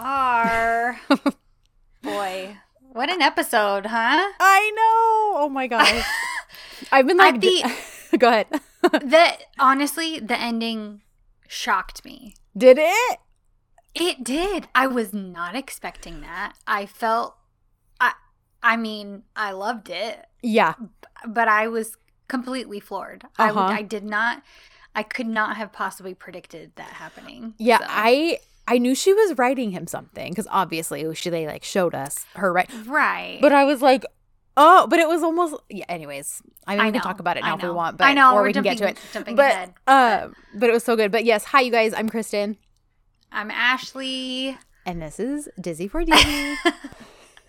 are. Boy, what an episode, huh? I know. Oh my gosh. I've been like, the- go ahead. The honestly, the ending shocked me. Did it? It did. I was not expecting that. I felt I I mean, I loved it, Yeah. but I was completely floored. I Uh-huh. I did not I could not have possibly predicted that happening. Yeah. So- I I knew she was writing him something because obviously she they like showed us her right, right. but I was like, oh, but it was almost yeah. Anyways, I mean, I we can talk about it now if we want, but I know, or we can get to it. jumping- jumping but ahead, um, but it was so good. But yes, hi you guys. I'm Kristen, I'm Ashley. and this is Dizzy for Dizzy.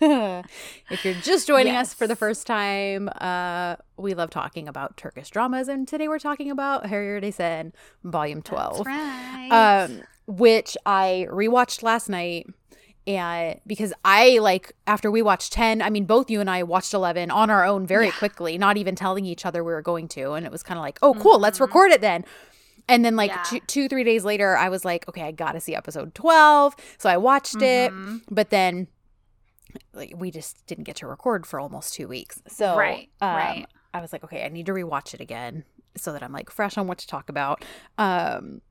if you're just joining us for the first time, uh, we love talking about Turkish dramas, and today we're talking about Her Yerde Sen, Volume Twelve, That's right. um, which I rewatched last night. And because I like after we watched 10, I mean, both you and I watched 11 on our own very Yeah. quickly, not even telling each other we were going to. And it was kind of like, oh, cool, let's record it then. And then, like, Yeah. two, two, three days later, I was like, okay, I got to see episode 12. So I watched it. Mhm. But then, like, we just didn't get to record for almost two weeks. So, Right, um, right. I was like, okay, I need to rewatch it again so that I'm like fresh on what to talk about. Um,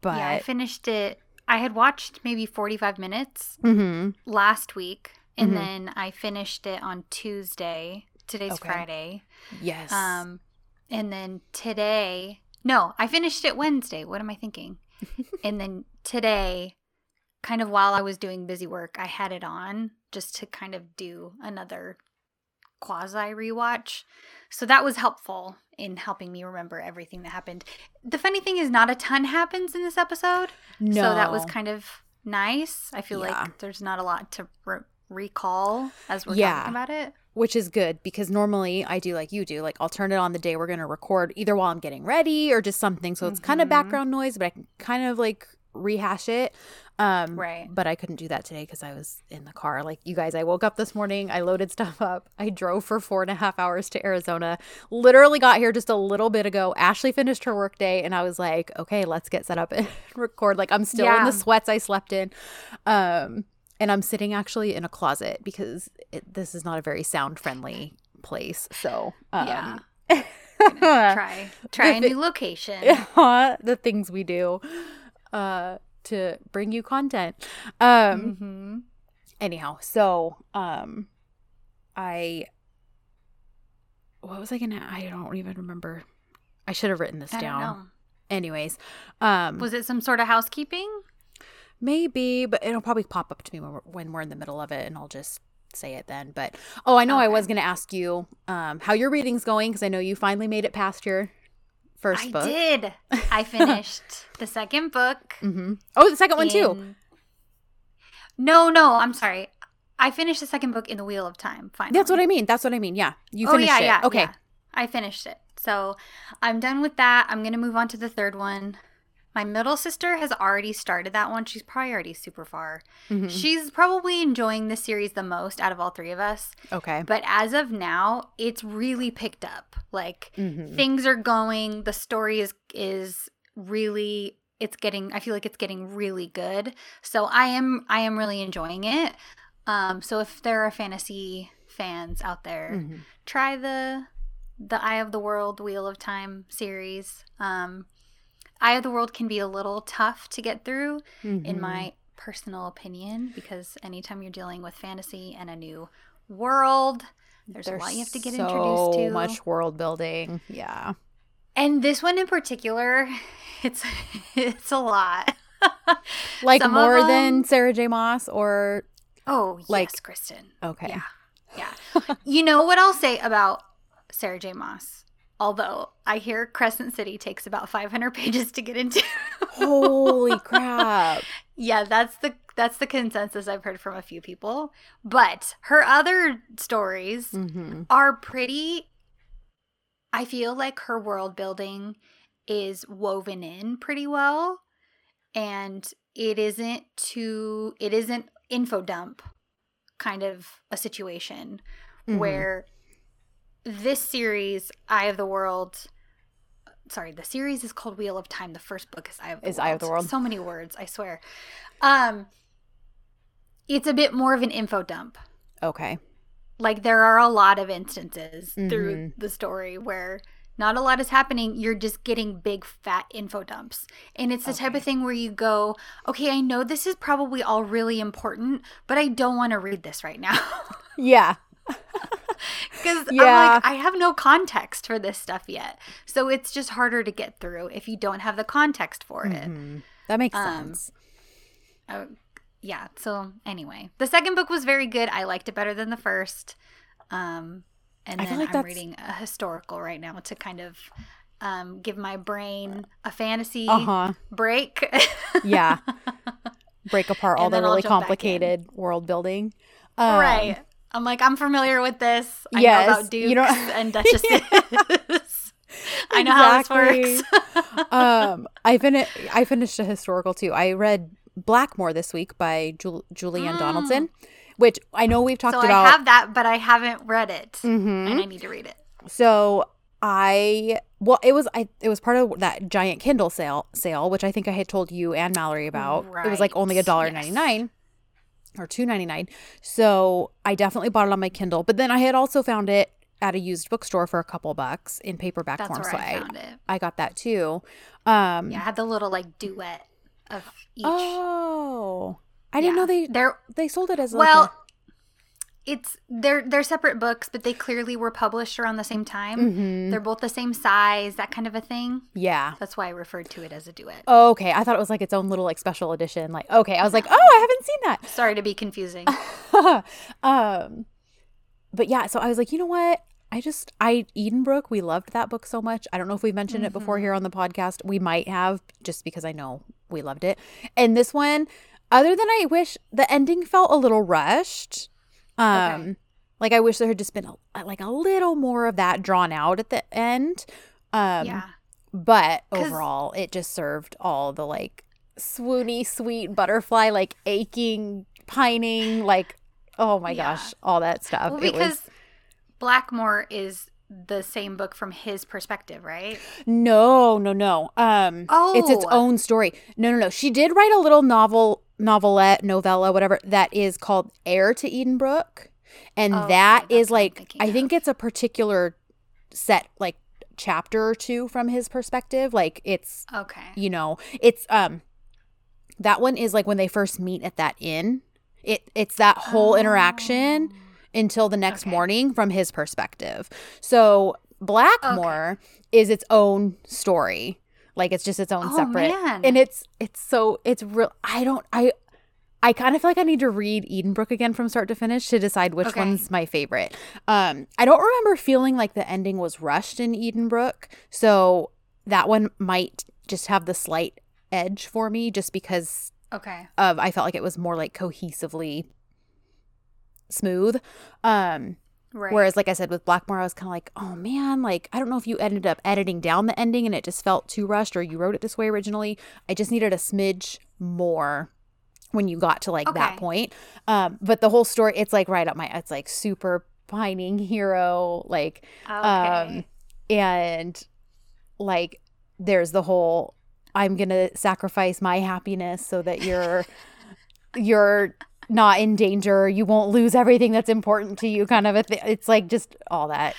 but, yeah, I finished it. I had watched maybe 45 minutes Mhm. last week, and Mhm. then I finished it on Tuesday. Today's Okay. Friday. yes. Um, and then today, no, I finished it Wednesday. What am I thinking? and then today, kind of while I was doing busy work, I had it on just to kind of do another quasi rewatch. So that was helpful in helping me remember everything that happened. The funny thing is, not a ton happens in this episode. no. So that was kind of nice. I feel Yeah. like there's not a lot to re- recall as we're Yeah. talking about it. which is good because normally I do like you do. Like I'll turn it on the day we're going to record either while I'm getting ready or just something. So it's kind of mm-hmm. background noise, but I can kind of like rehash it. Um, Right. But I couldn't do that today because I was in the car. Like you guys, I woke up this morning, I loaded stuff up. I drove for four and a half hours to Arizona. Literally got here just a little bit ago. Ashley finished her work day and I was like, okay, let's get set up and record. Like I'm still in the sweats I slept in. Um, and I'm sitting actually in a closet because it, this is not a very sound friendly place. So, um, Yeah. yeah. Try try a new location. the things we do uh, to bring you content. Um, hmm anyhow, so um, I what was I gonna? I don't even remember. I should have written this I down. Anyways, um, Was it some sort of housekeeping? Maybe, but it'll probably pop up to me when we're, when we're in the middle of it, and I'll just say it then. But oh, I know I was going to ask you um, how your reading's going because I know you finally made it past your first I book. did. I finished the second book. hmm Oh, the second one too. No, no, I'm sorry. I finished the second book in the Wheel of Time. Finally. That's what I mean. That's what I mean. Yeah, you oh finished yeah, it. yeah. okay. yeah. I finished it. So I'm done with that. I'm gonna move on to the third one. My middle sister has already started that one. She's probably already super far. Mhm. She's probably enjoying the series the most out of all three of us. Okay. But as of now, it's really picked up. Like Mhm. things are going. The story is is really it's getting I feel like it's getting really good. So I am I am really enjoying it. Um so if there are fantasy fans out there, Mhm. try the the Eye of the World Wheel of Time series. Um Eye of the World can be a little tough to get through in Mhm. my personal opinion because anytime you're dealing with fantasy and a new world, there's, a lot you have to get so introduced to. So much world building. Yeah. And this one in particular, it's it's a lot. Like Some more them- than Sarah J. Maas or Oh, Like- yes, Kristen. okay. Yeah. Yeah. you know what I'll say about Sarah J. Maas? Although I hear Crescent City takes about 500 pages to get into. Holy crap. yeah, that's the that's the consensus I've heard from a few people. But her other stories hmm are pretty I feel like her world building is woven in pretty well and it isn't too it isn't info dump kind of a situation Mhm. where this series eye of the world sorry, the series is called Wheel of Time. The first book is Eye of the Is World. Eye of the World. So many words, I swear. Um, it's a bit more of an info dump. Okay. Like there are a lot of instances through Mhm. the story where not a lot is happening. You're just getting big fat info dumps. And it's the type of thing where you go, okay, I know this is probably all really important, but I don't want to read this right now. Yeah. Because Yeah. I'm like, I have no context for this stuff yet. So it's just harder to get through if you don't have the context for it. Mhm. That makes Um, sense. Oh, yeah. So anyway, the second book was very good. I liked it better than the first. Um, and then like I'm that's- reading a historical right now to kind of um, give my brain a fantasy Uh huh. break. Yeah. Break apart all the really jump back in. complicated world building. Um, right. I'm like, I'm familiar with this. I Yes, know about dukes you and duchesses. I know how this works. um, I finished. I finished a historical too. I read Blackmore this week by Jul- Julianne Mm. Donaldson, which I know we've talked so about. I have that, but I haven't read it, Mhm. and I need to read it. So I well, it was I it was part of that giant Kindle sale sale, which I think I had told you and Mallory about. It was like only a Right, dollar yes. ninety nine or two ninety nine. So I definitely bought it on my Kindle, but then I had also found it at a used bookstore for a couple bucks in paperback That's form. where So I I, found it. I got that too. Um, Yeah, I had the little like duet of each. Oh, I didn't know they They're they sold it as like well, a- it's they're they're separate books, but they clearly were published around the same time. Mhm. They're both the same size, that kind of a thing. yeah. That's why I referred to it as a duet. Oh, okay, I thought it was like its own little like special edition. Like, okay, I was like, oh, I haven't seen that. Sorry to be confusing. um but yeah so i was like you know what i just i edenbrook we loved that book so much i don't know if we mentioned it before here on the podcast we might have just because i know we loved it and this one other than i wish the ending felt a little rushed um Okay. like i wish there had just been a, like a little more of that drawn out at the end um yeah. but overall it just served all the like swoony sweet butterfly like aching pining like oh my Yeah. gosh all that stuff Well, it because was Blackmore is the same book from his perspective, right? no no no um oh. it's its Oh. own story no no no she did write a little novel novelette novella whatever that is called heir to edenbrook and Oh, that okay, is like i of. think it's a particular set like chapter or two from his perspective like it's Okay. you know it's um that one is like when they first meet at that inn it it's that whole interaction Oh. until the next Okay. morning from his perspective so blackmore is its own story like it's just its own Oh, separate man. and it's it's so it's real i don't i I kind of feel like I need to read Edenbrook again from start to finish to decide which Okay. one's my favorite. Um, I don't remember feeling like the ending was rushed in Edenbrook, so that one might just have the slight edge for me, just because Okay. of I felt like it was more like cohesively smooth. Um, Right. Whereas, like I said, with Blackmore, I was kind of like, oh man, like I don't know if you ended up editing down the ending and it just felt too rushed, or you wrote it this way originally. I just needed a smidge more when you got to like that point. Um, but the whole story, it's like right up my, it's like super pining hero, like, okay. um, and like there's the whole I'm gonna sacrifice my happiness so that you're you're not in danger you won't lose everything that's important to you kind of a thing it's like just all that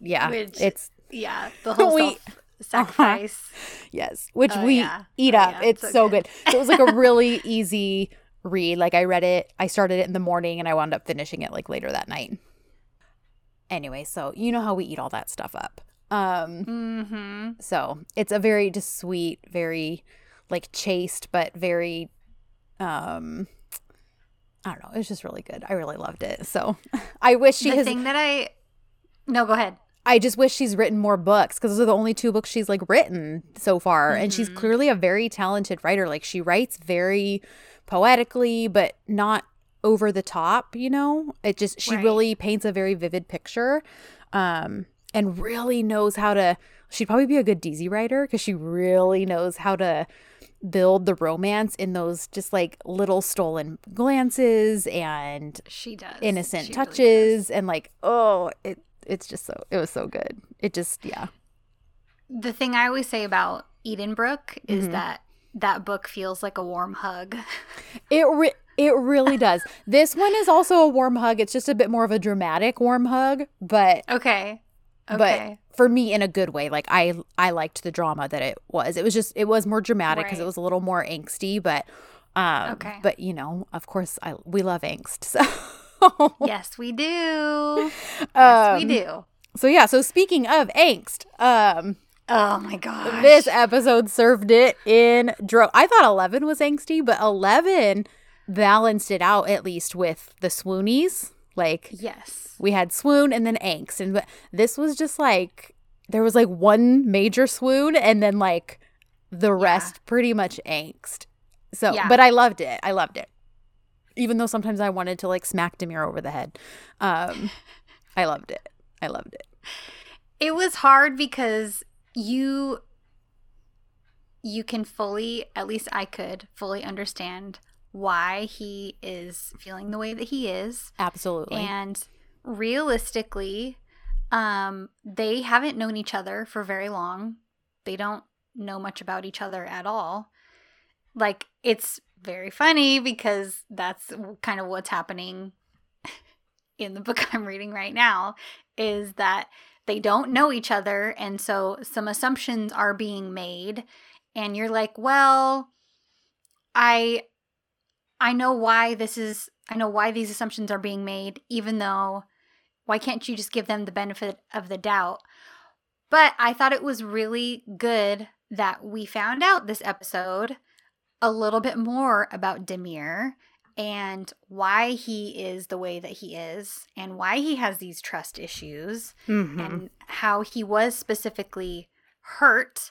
yeah Which- it's yeah, the whole We- self-sacrifice. yes which Oh, we yeah. eat Oh, up yeah, it's so so good. good. so it was like a really easy read like i read it i started it in the morning and i wound up finishing it like later that night anyway so you know how we eat all that stuff up um Mm-hmm. so it's a very just sweet, very like chaste, but very um I don't know, It was just really good. I really loved it. So I wish she the has thing that I no, go ahead. I just wish she's written more books because those are the only two books she's like written so far. And she's Mhm. clearly a very talented writer. Like she writes very poetically, but not over the top, you know? It just she Right. really paints a very vivid picture. Um and really knows how to she'd probably be a good dizi writer because she really knows how to build the romance in those just like little stolen glances and She does. innocent She really touches and like oh it it's just so it was so good it just yeah The thing I always say about Edenbrook is Mhm. that that book feels like a warm hug. It re- it really does. this one is also a warm hug. It's just a bit more of a dramatic warm hug, but Okay. Okay. but for me in a good way. Like I I liked the drama that it was. It was just it was more dramatic because it was a little more angsty, but um Okay. but you know, of course I we love angst. So yes, we do. Yes, um, we do. So yeah, so speaking of angst, um Oh my gosh. this episode served it in dro I thought 11 was angsty, but 11 balanced it out at least with the swoonies. Like Yes. we had swoon and then angst. And this was just like there was like one major swoon and then like the rest pretty much angst. So Yeah. but i loved it. I loved it. Even though sometimes i wanted to like smack demir over the head um i loved it. I loved it. It was hard because you you can fully, at least I could fully understand why he is feeling the way that he is. absolutely And realistically, um, they haven't known each other for very long. They don't know much about each other at all. Like, it's very funny because that's kind of what's happening in the book I'm reading right now is that they don't know each other. And so some assumptions are being made. And you're like, well, I I know why this is I know why these assumptions are being made, even though why can't you just give them the benefit of the doubt? But I thought it was really good that we found out this episode a little bit more about Demir and why he is the way that he is and why he has these trust issues Mhm. and how he was specifically hurt.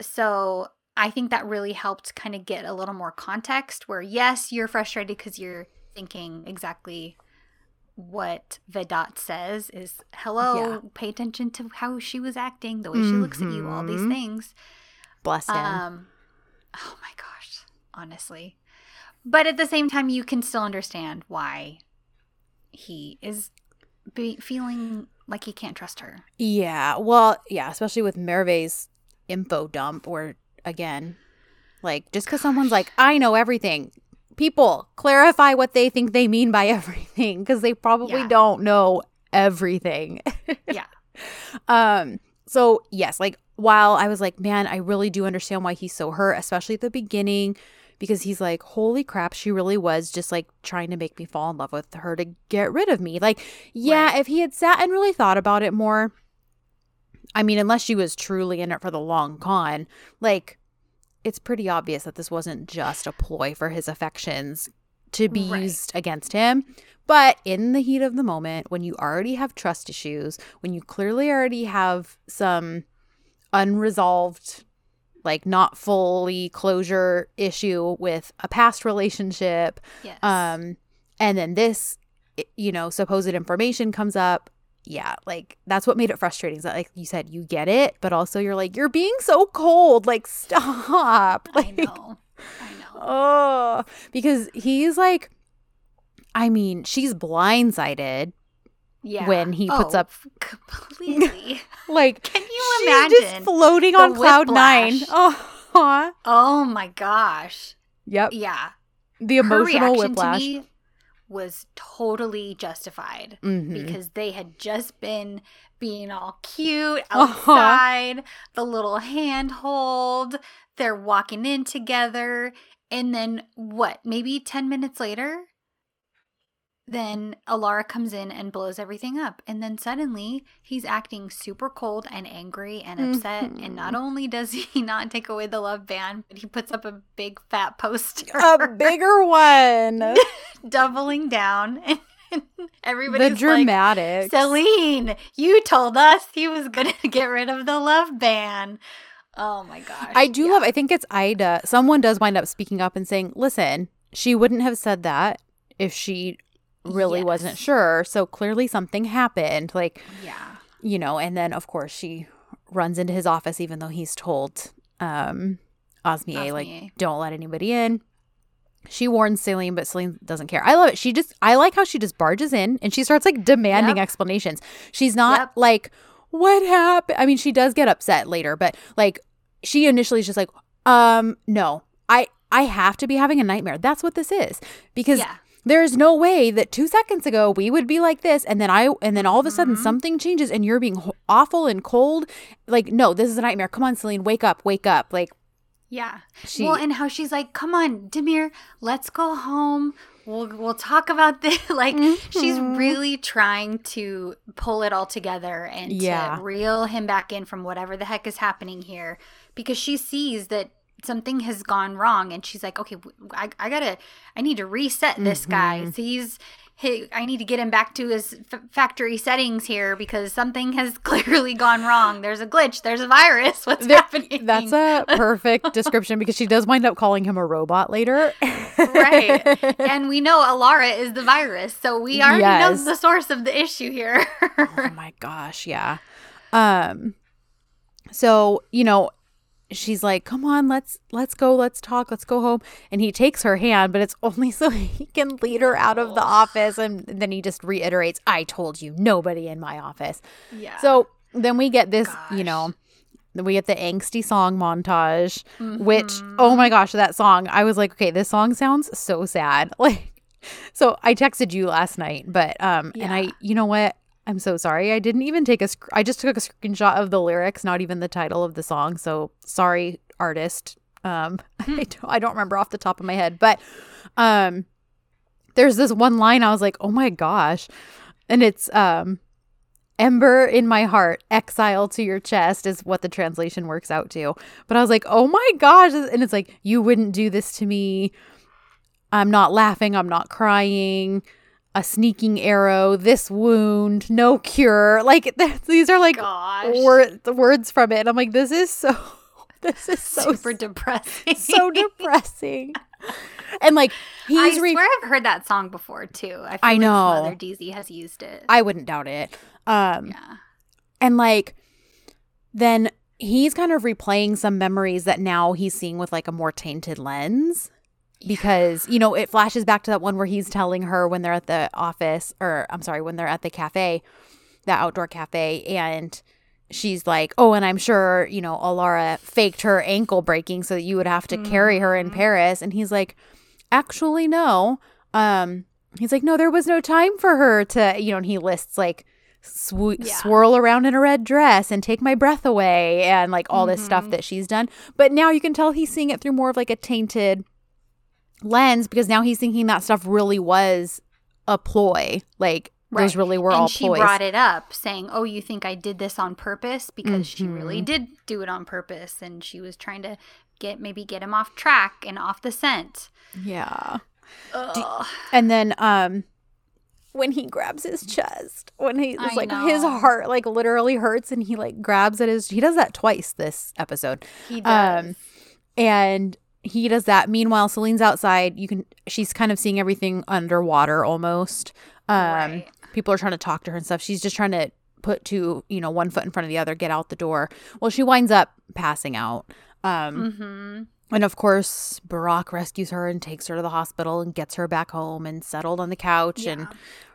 So I think that really helped kind of get a little more context where, yes, you're frustrated because you're thinking exactly what Vedat says is hello, Yeah. pay attention to how she was acting, the way she looks at you, all these Mhm. things. bless him Um, oh my gosh, honestly. But at the same time, you can still understand why he is be- feeling like he can't trust her. yeah well yeah especially with merve's info dump where again like just because someone's like i know everything people clarify what they think they mean by everything because they probably Yeah. don't know everything Yeah. um so yes like while i was like man i really do understand why he's so hurt especially at the beginning because he's like holy crap she really was just like trying to make me fall in love with her to get rid of me like yeah Right. if he had sat and really thought about it more i mean unless she was truly in it for the long con like it's pretty obvious that this wasn't just a ploy for his affections to be Right. used against him but in the heat of the moment, when you already have trust issues, when you clearly already have some unresolved, like not fully closure issue with a past relationship, Yes. um, and then this, you know, supposed information comes up. Yeah, like that's what made it frustrating. Is that, like you said, you get it, but also you're like, you're being so cold. Like, stop. I know. I know. Oh, because he's like, I mean, she's blindsided. Yeah. when he puts Oh, up- completely. Like, Can you she's imagine? just floating on cloud nine. Oh, oh my gosh. yep. Yeah. The emotional whiplash. me was totally justified. Mhm. because they had just been being all cute Uh-huh. outside, the little handhold, they're walking in together, and then what, maybe 10 minutes later, then Alara comes in and blows everything up. And then suddenly he's acting super cold and angry and upset. And not Mhm. only does he not take away the love band, but he puts up a big fat poster. a bigger one. doubling down. And everybody's the like, dramatic. Celine, you told us he was going to get rid of the love ban. Oh my gosh. I do Yeah. love. I think it's Ida. Someone does wind up speaking up and saying, "Listen, she wouldn't have said that if she really wasn't sure. So clearly something happened. Like, Yeah. you know, and then of course she runs into his office even though he's told um Osmier, like don't let anybody in. She warns Celine, but Celine doesn't care. I love it. She just I like how she just barges in and she starts like demanding Yep. explanations. She's not Yep. like what happened? I mean, she does get upset later, but like she initially is just like, um, no, I I have to be having a nightmare. That's what this is because Yeah. There's no way that two seconds ago we would be like this, and then I and then all of a sudden Mhm. something changes and you're being ho- awful and cold. Like, no, this is a nightmare. Come on, Celine, wake up, wake up. Like Yeah. she, well, and how she's like, "Come on, Demir, let's go home. We'll we'll talk about this." like she's Mhm. really trying to pull it all together and Yeah. to reel him back in from whatever the heck is happening here because she sees that something has gone wrong and she's like, "Okay, i, I gotta, I need to reset this guy. Mhm. So he's." He, I need to get him back to his f- factory settings here because something has clearly gone wrong. There's a glitch. There's a virus. What's There- happening? That's a perfect description because she does wind up calling him a robot later. Right. and we know Alara is the virus, so we already Yes. know the source of the issue here. oh my gosh, yeah. Um so, you know, she's like, "Come on, let's let's go, let's talk, let's go home." And he takes her hand, but it's only so he can lead her out of the office and then he just reiterates, "I told you, nobody in my office." yeah. So, then we get this, you know, we get the angsty song montage, which oh my gosh, that song. I was like, "Okay, this song sounds so sad." Like so I texted you last night, but um and I you know what? I'm so sorry. I didn't even take a sc- I just took a screenshot of the lyrics, not even the title of the song. So sorry artist. Um I don't I don't remember off the top of my head, but um there's this one line I was like, "Oh my gosh." And it's um Ember in my heart, exile to your chest is what the translation works out to. But I was like, oh my gosh. And it's like, you wouldn't do this to me. I'm not laughing. I'm not crying. A sneaking arrow, this wound, no cure. Like, th- these are like gosh. wor- the words from it. And I'm like, this is so, this is so, super depressing. so depressing. and like, he's I re- swear I've heard that song before too. I, feel I like know. Mother Deezy has used it. I wouldn't doubt it. Um, yeah. And like, then he's kind of replaying some memories that now he's seeing with like a more tainted lens because, you know, it flashes back to that one where he's telling her when they're at the office, or I'm sorry, when they're at the cafe, the outdoor cafe, and she's like, oh, and I'm sure, you know, Alara faked her ankle breaking so that you would have to carry her in Mhm. Paris. And he's like, actually, no. Um, he's like, no, there was no time for her to, you know, and he lists like, sw- Yeah. swirl around in a red dress and take my breath away and like all this stuff Mhm. that she's done. But now you can tell he's seeing it through more of like a tainted lens because now he's thinking that stuff really was a ploy. Like those really were and all she ploys. brought it up saying, "Oh, you think I did this on purpose?" Because she really Mhm. did do it on purpose, and she was trying to get maybe get him off track and off the scent. yeah. Ugh. And then um when he grabs his chest, when he I is like his heart like literally hurts and he like grabs at his he does that twice this episode. he does. Um, and he does that. Meanwhile, Celine's outside. You can she's kind of seeing everything underwater almost. Um Right. people are trying to talk to her and stuff. She's just trying to put two, you know, one foot in front of the other, get out the door. Well, she winds up passing out. Um mm-hmm. and of course, Burak rescues her and takes her to the hospital and gets her back home and settled on the couch and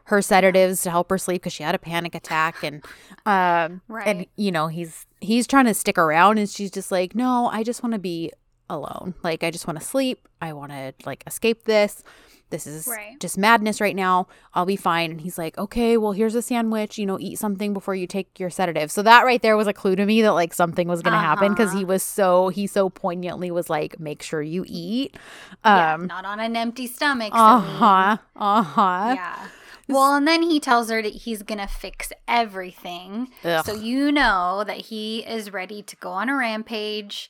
her sedatives to help her sleep because she had a panic attack and um and you know he's he's trying to stick around and she's just like no I just want to be alone like I just want to sleep I want to like escape this this is Right. just madness right now I'll be fine and he's like okay well here's a sandwich you know eat something before you take your sedative so that right there was a clue to me that like something was gonna happen because he Uh-huh. was so he so poignantly was like make sure you eat yeah, um not on an empty stomach. Uh huh. uh huh Yeah. Well, and then he tells her that he's going to fix everything. Ugh. So you know that he is ready to go on a rampage.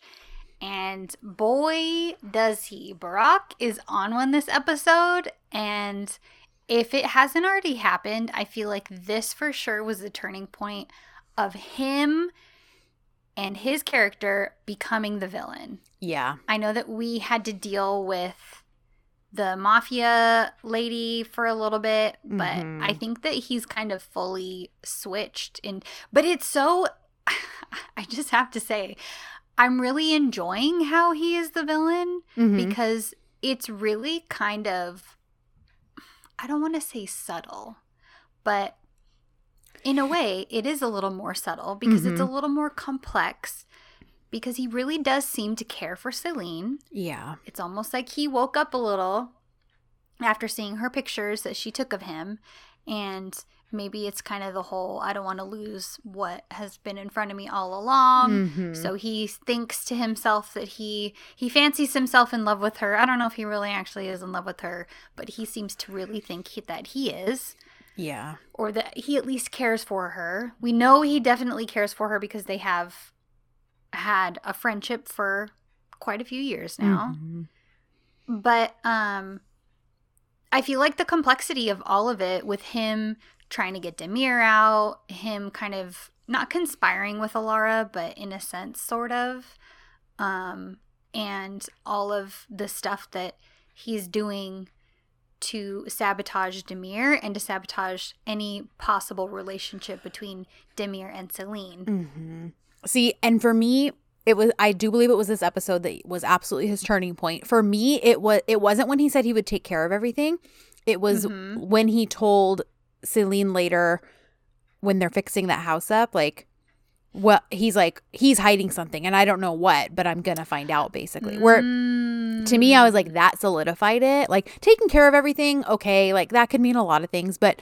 And boy, does he. Burak is on one this episode. And if it hasn't already happened, I feel like this for sure was the turning point of him and his character becoming the villain. yeah I know that we had to deal with the mafia lady for a little bit, but Mhm. I think that he's kind of fully switched in but it's so I just have to say I'm really enjoying how he is the villain Mhm. because it's really kind of I don't want to say subtle, but in a way, it is a little more subtle because it's a Mm-hmm. little more complex because he really does seem to care for Celine. Yeah. It's almost like he woke up a little after seeing her pictures that she took of him. And maybe it's kind of the whole I don't want to lose what has been in front of me all along. Mhm. So he thinks to himself that he he fancies himself in love with her. I don't know if he really actually is in love with her, but he seems to really think he, that he is Yeah. or that he at least cares for her. We know he definitely cares for her because they have had a friendship for quite a few years now. Mhm. But um I feel like the complexity of all of it with him trying to get Demir out, him kind of not conspiring with Alara, but in a sense sort of um and all of the stuff that he's doing to sabotage Demir and to sabotage any possible relationship between Demir and Celine. hmm See, and for me, it was I do believe it was this episode that was absolutely his turning point. For me, it was it wasn't when he said he would take care of everything. It was Mhm. when he told Celine later when they're fixing that house up, like well, he's like he's hiding something and I don't know what, but I'm gonna find out basically. Where to me, I was like, that solidified it. Like taking care of everything, okay, like that could mean a lot of things, but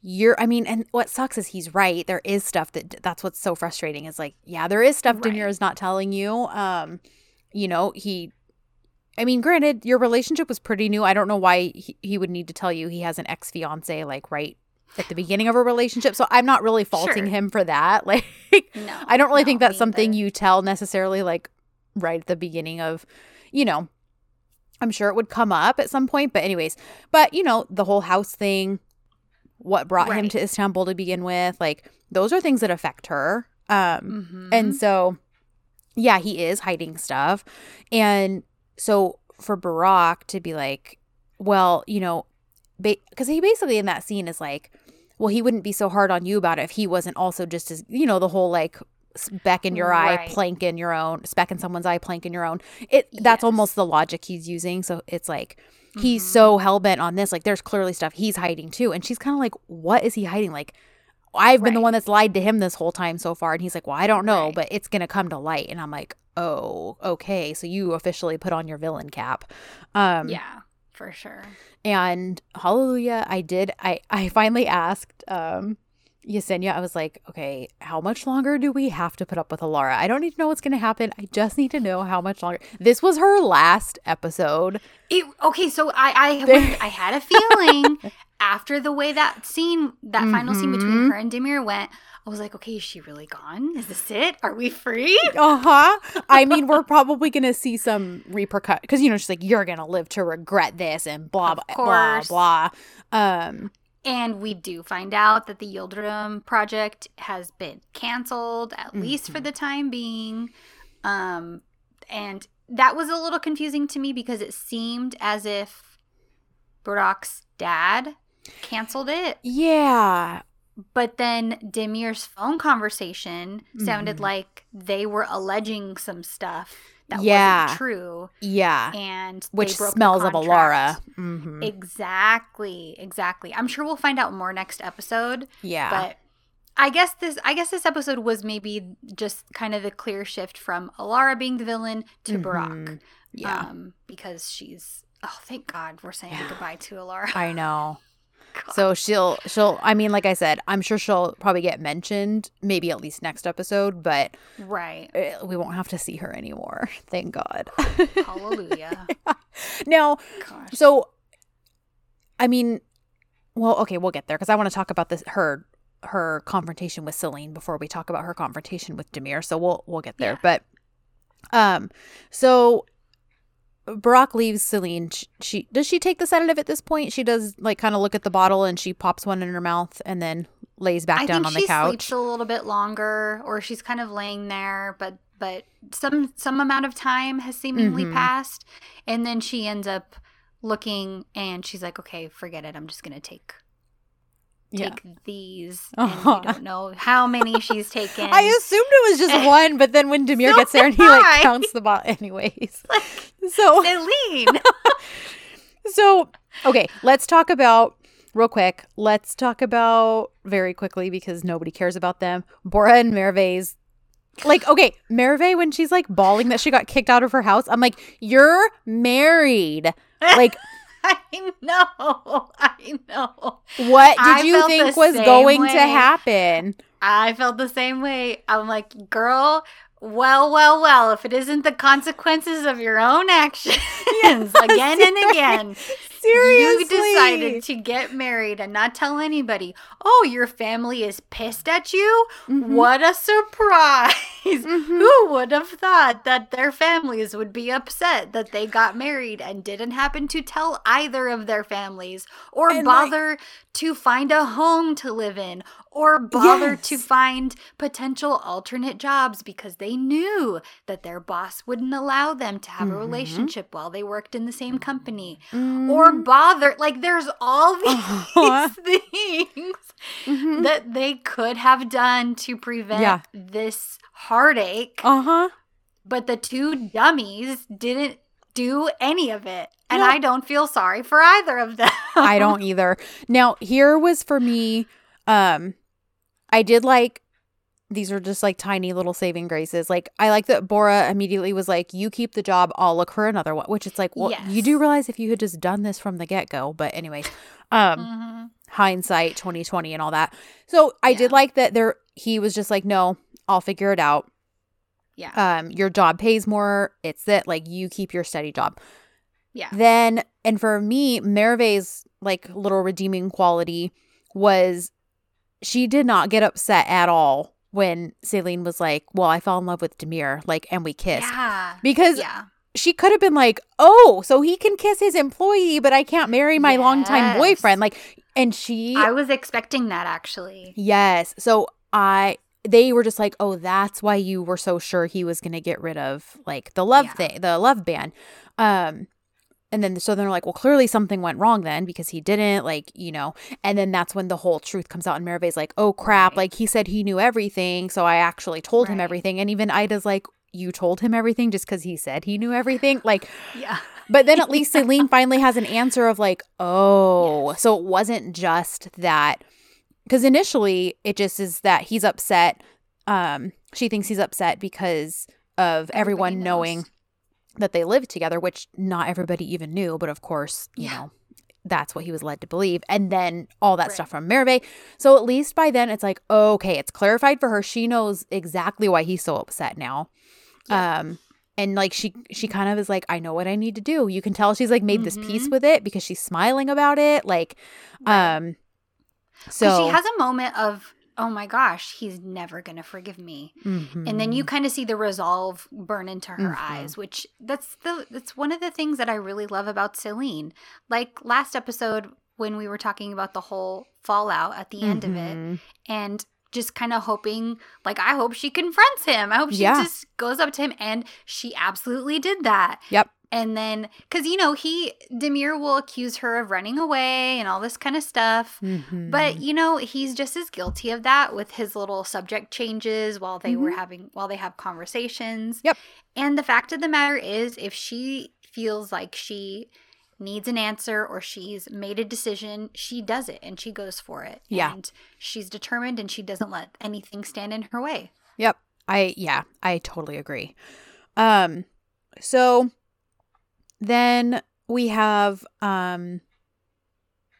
you're, I mean, and what sucks is he's right. There is stuff that that's what's so frustrating is like, yeah, there is stuff Right. Demir is not telling you. Um, you know, he, I mean, granted, your relationship was pretty new. I don't know why he, he would need to tell you he has an ex fiance like right at the beginning of a relationship. So I'm not really faulting Sure. him for that. Like, No, I don't really think that's something either. you tell necessarily like right at the beginning of, you know, I'm sure it would come up at some point, but anyways, but you know, the whole house thing, what brought him to Istanbul to begin with, like those are things that affect her. Um Mhm. and so yeah, he is hiding stuff. And so for Burak to be like, well, you know, because he basically in that scene is like, well, he wouldn't be so hard on you about it if he wasn't also just as, you know, the whole like speck in your eye, Right. plank in your own, speck in someone's eye, plank in your own. It that's almost the logic he's using. So it's like he's Mhm. so hell bent on this. Like there's clearly stuff he's hiding too. And she's kind of like, what is he hiding? Like I've been the one that's lied to him this whole time so far. And he's like, well, I don't know, Right. but it's going to come to light. And I'm like, oh, okay. So you officially put on your villain cap. Um, yeah, for sure. And hallelujah, I did. I, I finally asked um, Yesenia, I was like, okay, how much longer do we have to put up with Alara? I don't need to know what's going to happen. I just need to know how much longer. This was her last episode. It, okay, so I I, I had a feeling after the way that scene, that final scene between Mhm. her and Demir went, I was like, okay, is she really gone? Is this it? Are we free? Uh huh. I mean, we're probably gonna see some repercut because you know she's like, you're gonna live to regret this and blah blah blah blah. Um, And we do find out that the Yildirim project has been canceled, at least for the time being. Um, and that was a little confusing to me because it seemed as if Burak's dad canceled it. yeah, But then Demir's phone conversation sounded Mhm. like they were alleging some stuff that Yeah. wasn't true. yeah, And which smells of. Alara. hmm Exactly, exactly. I'm sure we'll find out more next episode. Yeah, But I guess this I guess this episode was maybe just kind of the clear shift from Alara being the villain to Burak. Mhm. yeah, Um, because she's oh thank God we're saying goodbye to Alara. I know. God. So she'll she'll. I mean, like I said, I'm sure she'll probably get mentioned, maybe at least next episode, but right. uh, we won't have to see her anymore. Thank God. Hallelujah. now, Gosh. So, I mean, well, okay, we'll get there because I want to talk about this her her confrontation with Celine before we talk about her confrontation with Demir. So we'll we'll get there. Yeah. But, um, so Burak leaves Celine. She, she does she take the sedative at this point? She does like kind of look at the bottle and she pops one in her mouth and then lays back I down on the couch. She sleeps a little bit longer, or she's kind of laying there, but but some some amount of time has seemingly Mhm. passed, and then she ends up looking, and she's like, "Okay, forget it. I'm just gonna take yeah. take these." Uh-huh. And we don't know how many she's taken. I assumed it was just one, but then when Demir So gets there and he like I. counts the bottle, anyways. Like, So Celine. So, okay, let's talk about real quick, let's talk about very quickly because nobody cares about them. Bora and Merve's like, okay, Merve, when she's like bawling that she got kicked out of her house, I'm like, you're married. Like, I know. I know. what did I you think was going to happen? I felt the same way. I'm like, girl, well, well, well, if it isn't the consequences of your own actions again and again, Seriously. you decided to get married and not tell anybody. Oh, your family is pissed at you? Mhm. What a surprise. Mhm. Who would have thought that their families would be upset that they got married and didn't happen to tell either of their families or And, like- bother to find a home to live in or bother to find potential alternate jobs because they knew that their boss wouldn't allow them to have a Mhm. relationship while they worked in the same company Mhm. Or bother like there's all these Uh-huh. things Mhm. that they could have done to prevent Yeah. this heartache uh-huh. but the two dummies didn't do any of it and No. i don't feel sorry for either of them I don't either. Now, here was for me, um, I did like these are just like tiny little saving graces. Like I like that Bora immediately was like, "You keep the job, I'll look for another one." Which it's like, well, you do realize if you had just done this from the get go. But anyways, um, Mhm. hindsight, twenty twenty, and all that. So I did like that. There, he was just like, "No, I'll figure it out." yeah Um, your job pays more. It's that like you keep your steady job. yeah Then, and for me, Merve's like little redeeming quality was she did not get upset at all when Celine was like, Well, I fell in love with Demir, like, and we kissed. yeah Because yeah she could have been like, Oh, so he can kiss his employee, but I can't marry my longtime Yes. boyfriend. Like, and she, i was expecting that actually yes. So I, they were just like, oh, that's why you were so sure he was going to get rid of like the love Yeah. thing, the love ban. Um, and then so they're like, well, clearly something went wrong then because he didn't like, you know. And then that's when the whole truth comes out, and Merve's like, oh crap, Right. like he said he knew everything, so I actually told him everything. And even Ida's like, you told him everything just because he said he knew everything, like. yeah But then at least Celine finally has an answer of like, oh, Yes. so it wasn't just that. Because initially it just is that he's upset. Um, she thinks he's upset because of Everybody everyone knows. knowing that they lived together, which not everybody even knew. But of course, you Yeah. know, that's what he was led to believe. And then all that Right. stuff from Merve. So at least by then it's like, okay, it's clarified for her. She knows exactly why he's so upset now. Yeah. Um, and like she she kind of is like i know what i need to do you can tell she's like made this peace Mhm. with it because she's smiling about it like Right. um so she has a moment of oh my gosh he's never gonna forgive me and then you kind of see the resolve burn into her Mhm. eyes which that's the that's one of the things that i really love about celine like last episode when we were talking about the whole fallout at the end of it Mhm. and just kind of hoping like i hope she confronts him i hope she Yeah. just goes up to him and she absolutely did that Yep. And then because you know he demir will accuse her of running away and all this kind of stuff Mhm. but you know, he's just as guilty of that with his little subject changes while they were having while they have conversations. Yep. And the fact of the matter is if she feels like she needs an answer or she's made a decision, she does it and she goes for it. Yeah. And she's determined and she doesn't let anything stand in her way. Yep. I yeah, I totally agree. Um so then we have um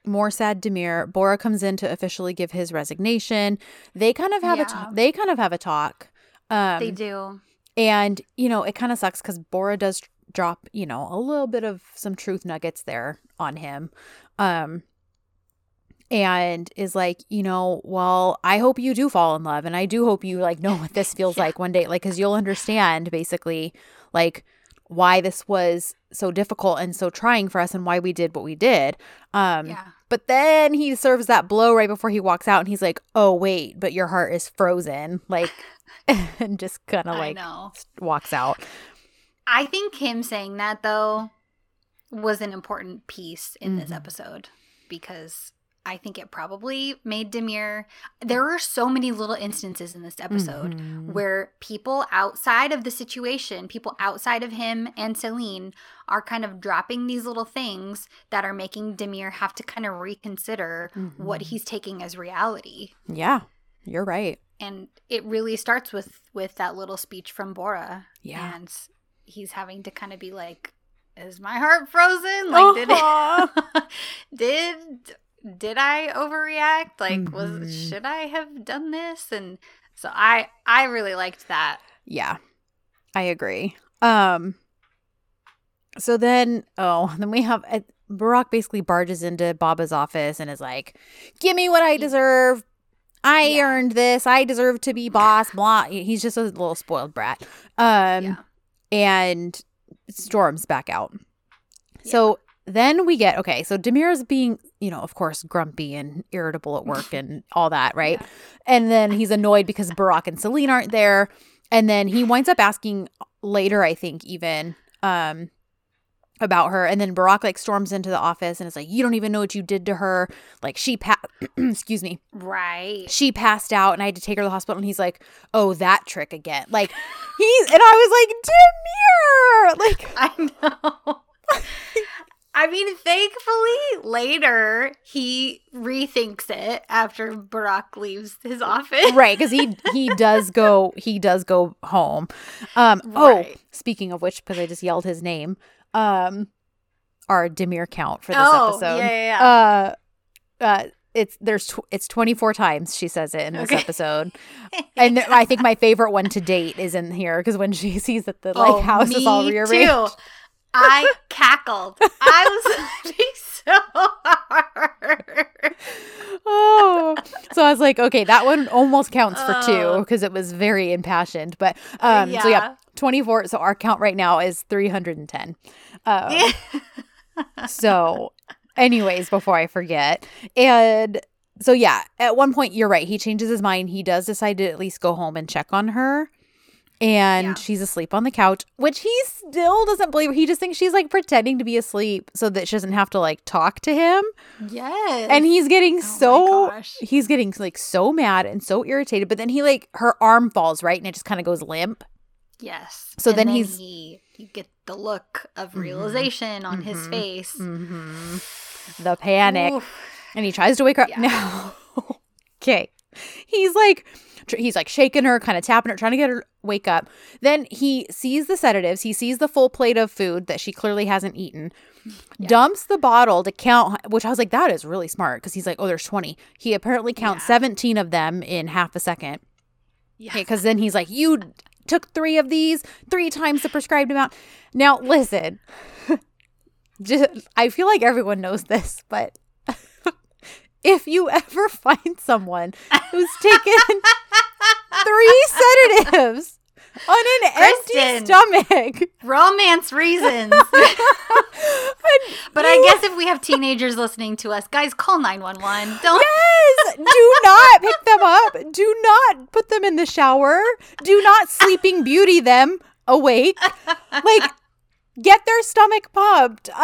more sad Demir. Bora comes in to officially give his resignation. They kind of have a Yeah. talk. They kind of have a talk. Um they do. And, you know, it kind of sucks because Bora does drop, you know, a little bit of some truth nuggets there on him. Um, and is like, you know, well, I hope you do fall in love. And I do hope you like know what this feels Yeah. like one day. Like, cause you'll understand basically like why this was so difficult and so trying for us and why we did what we did. Um, yeah. but then he serves that blow right before he walks out and he's like, oh, wait, but your heart is frozen. Like, and just kind of like walks out. I think him saying that though was an important piece in this Mhm. episode because I think it probably made Demir. There were so many little instances in this episode Mhm. where people outside of the situation, people outside of him and Celine, are kind of dropping these little things that are making Demir have to kind of reconsider what Mhm. he's taking as reality. Yeah, you're right. And it really starts with with that little speech from Bora. Yeah. and he's having to kind of be like, "Is my heart frozen? Like, did it, did did I overreact? Like, was Mhm. should I have done this?" And so I I really liked that. Yeah, I agree. Um, so then, oh, then we have uh, Burak basically barges into Baba's office and is like, "Give me what I deserve. I Yeah. earned this. I deserve to be boss." Blah. He's just a little spoiled brat. Um, Yeah. and storms back out. So then we get okay. So Demir's being, you know, of course, grumpy and irritable at work and all that, right? Yeah. And then he's annoyed because Burak and Celine aren't there. And then he winds up asking later, I think, even um about her. And then Burak like storms into the office and is like, "You don't even know what you did to her. Like she pa- excuse me, Right. she passed out and I had to take her to the hospital. And he's like, oh, that trick again. Like he's, and I was like, Demir, like, I know. I mean, thankfully, later he rethinks it after Burak leaves his office. right. Cause he, he does go, he does go home. Um, oh, speaking of which, cause I just yelled his name, um, our Demir count for this oh, episode. yeah, yeah, yeah. Uh, uh, it's there's tw- it's 24 times she says it in this Okay. episode and th- i think my favorite one to date is in here because when she sees that the like Oh, house is all rearranged too. I cackled. I was laughing so hard. oh so i was like okay that one almost counts for two because it was very impassioned but um so yeah 24 so our count right now is 310 um, Yeah. so anyways before i forget and so yeah at one point you're right he changes his mind he does decide to at least go home and check on her and Yeah. she's asleep on the couch which he still doesn't believe he just thinks she's like pretending to be asleep so that she doesn't have to like talk to him Yes. and he's getting Oh so he's getting like so mad and so irritated but then he like her arm falls right and it just kind of goes limp Yes. So And then he's- he you get the look of Mhm. realization on his Mhm. face. hmm the panic Oof. and he tries to wake her up Yeah. now okay he's like he's like shaking her kind of tapping her trying to get her wake up then he sees the sedatives he sees the full plate of food that she clearly hasn't eaten Yeah. dumps the bottle to count which i was like that is really smart because he's like oh there's 20 he apparently counts Yeah. 17 of them in half a second Yeah. because then he's like, You took three of these, three times the prescribed amount. Now, listen, just, I feel like everyone knows this, but if you ever find someone who's taken three sedatives on an empty stomach, Romance reasons. but I guess if we have teenagers listening to us, guys, call 911. Don't. Yes, do not pick them up. Do not put them in the shower. Do not sleeping beauty them awake. Like, get their stomach pumped.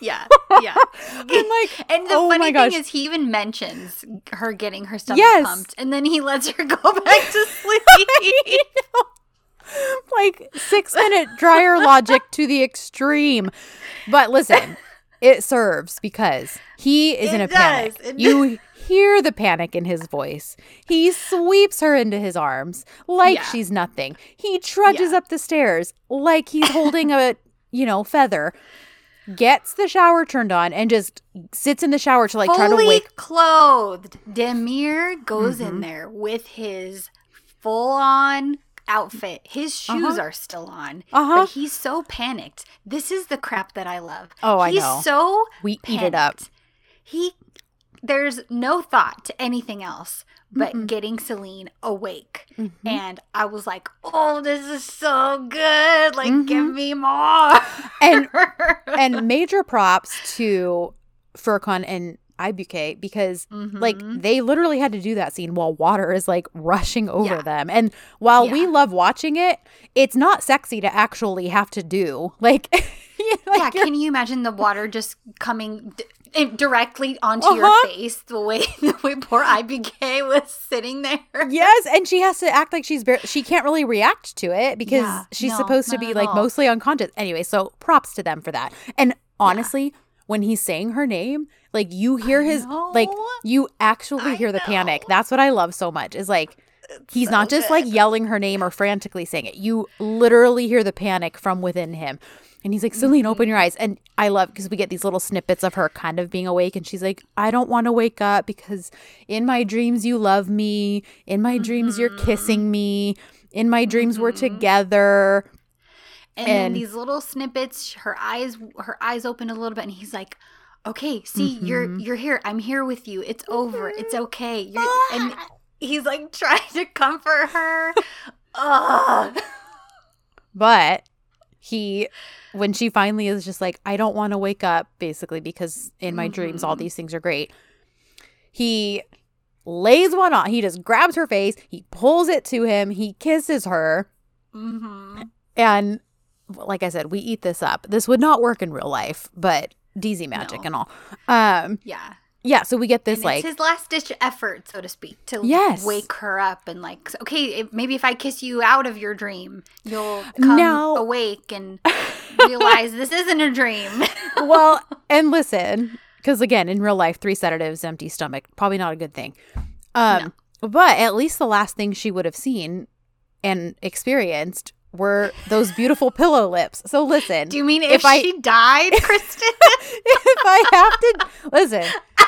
Yeah. Yeah. like, And the oh funny gosh. thing is, he even mentions her getting her stomach Yes. pumped, and then he lets her go back to sleep. like six minute dryer logic to the extreme. But listen, it serves because he is in a It does. panic. It You hear the panic in his voice. He sweeps her into his arms like Yeah. she's nothing. He trudges Yeah. up the stairs like he's holding a, you know, feather. Gets the shower turned on and just sits in the shower to like try to Fully wake. clothed. Demir goes Mhm. in there with his full on outfit. His shoes Uh-huh. are still on, Uh-huh. but he's so panicked. This is the crap that I love. Oh, I he's know. so We eat it up. He there's no thought to anything else but Mm-mm. getting Celine awake. Mhm. And I was like, "Oh, this is so good! Like, give Mhm. me more." And and major props to Furkan and Ibuke because like Mhm. they literally had to do that scene while water is like rushing over Yeah. them. And while we love watching it, it's not sexy to actually have to do. Like yeah, can you imagine the water just coming d- it- directly onto Uh-huh. your face the way the way poor IBK was sitting there? Yes, and she has to act like she's bar- she can't really react to it because Yeah, she's no, supposed to be like all. mostly unconscious. Anyway, so props to them for that. And honestly, when he's saying her name, like you hear his like you actually I hear the panic. That's what I love so much. Is like he's so not just like yelling her name or frantically saying it. You literally hear the panic from within him. And he's like, Celine, open Mm-hmm. your eyes. And I love because we get these little snippets of her kind of being awake. And she's like, I don't want to wake up because in my dreams you love me. In my dreams you're Mm-hmm. kissing me. In my dreams we're together. And, then and- these little snippets, her eyes her eyes open a little bit and he's like, "Okay, see, you're Mhm. you're here. I'm here with you. It's over. It's okay." You're, and he's like trying to comfort her. Ugh. But he, when she finally is just like, I don't want to wake up, basically, because in my dreams, all Mhm. these things are great. He lays one on. He just grabs her face. He pulls it to him. He kisses her. hmm And like I said, we eat this up. This would not work in real life, but dizi magic No. and all. Um, Yeah. Yeah. So we get this like, it's his last ditch effort, so to speak, to Yes. wake her up and like, okay, if, maybe if I kiss you out of your dream, you'll come No. awake and realize this isn't a dream. well, and listen, because again, in real life, three sedatives, empty stomach, probably not a good thing. Um, but at least the last thing she would have seen and experienced were those beautiful pillow lips. So listen, Do you mean if, If I- she died, Kristen? if I have to listen,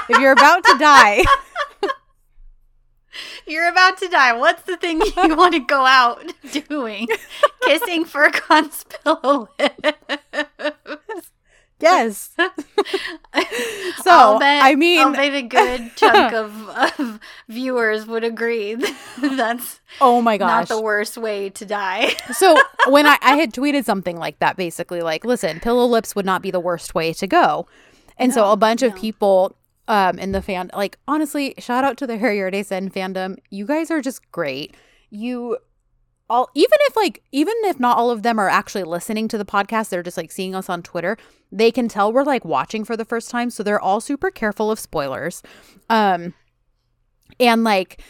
if you're about to die, You're about to die. What's the thing you want to go out doing? Kissing Furkan's pillow lips. yes. So I mean, I'll bet a good chunk of, of viewers would agree that's oh my gosh, not the worst way to die. so when I, I had tweeted something like that, basically like, listen, pillow lips would not be the worst way to go. And so a bunch of people um in the fan like honestly, shout out to the Her Yerde Sen fandom. You guys are just great. You all even if like even if not all of them are actually listening to the podcast, they're just like seeing us on Twitter, they can tell we're like watching for the first time. So they're all super careful of spoilers. Um and like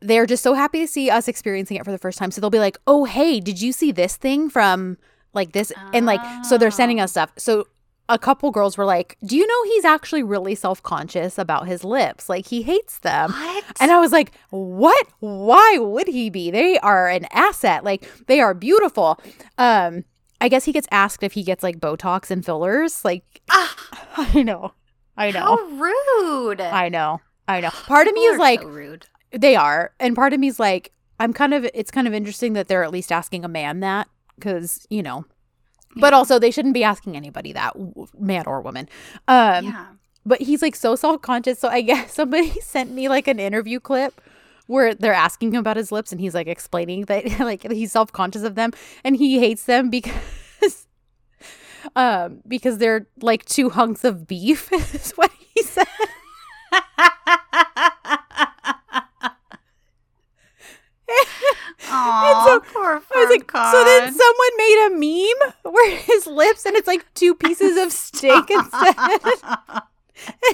they're just so happy to see us experiencing it for the first time. So they'll be like, "Oh, hey, did you see this thing from like this?" And like, so they're sending us stuff. So a couple girls were like, "Do you know he's actually really self-conscious about his lips? Like he hates them." What? And I was like, "What? Why would he be? They are an asset. Like they are beautiful." Um I guess he gets asked if he gets like Botox and fillers. Like Ah, I know. I know. how rude. I know. I know. Part of me is like, so rude. they are. And part of me is like, I'm kind of, it's kind of interesting that they're at least asking a man that because, you know, but also they shouldn't be asking anybody that, man or woman. Um, yeah. But he's like so self conscious. So I guess somebody sent me like an interview clip where they're asking him about his lips and he's like explaining that like he's self conscious of them and he hates them because. Um, because they're like two hunks of beef, is what he said. Aw, poor I was like, so then someone made a meme where his lips and it's like two pieces of steak instead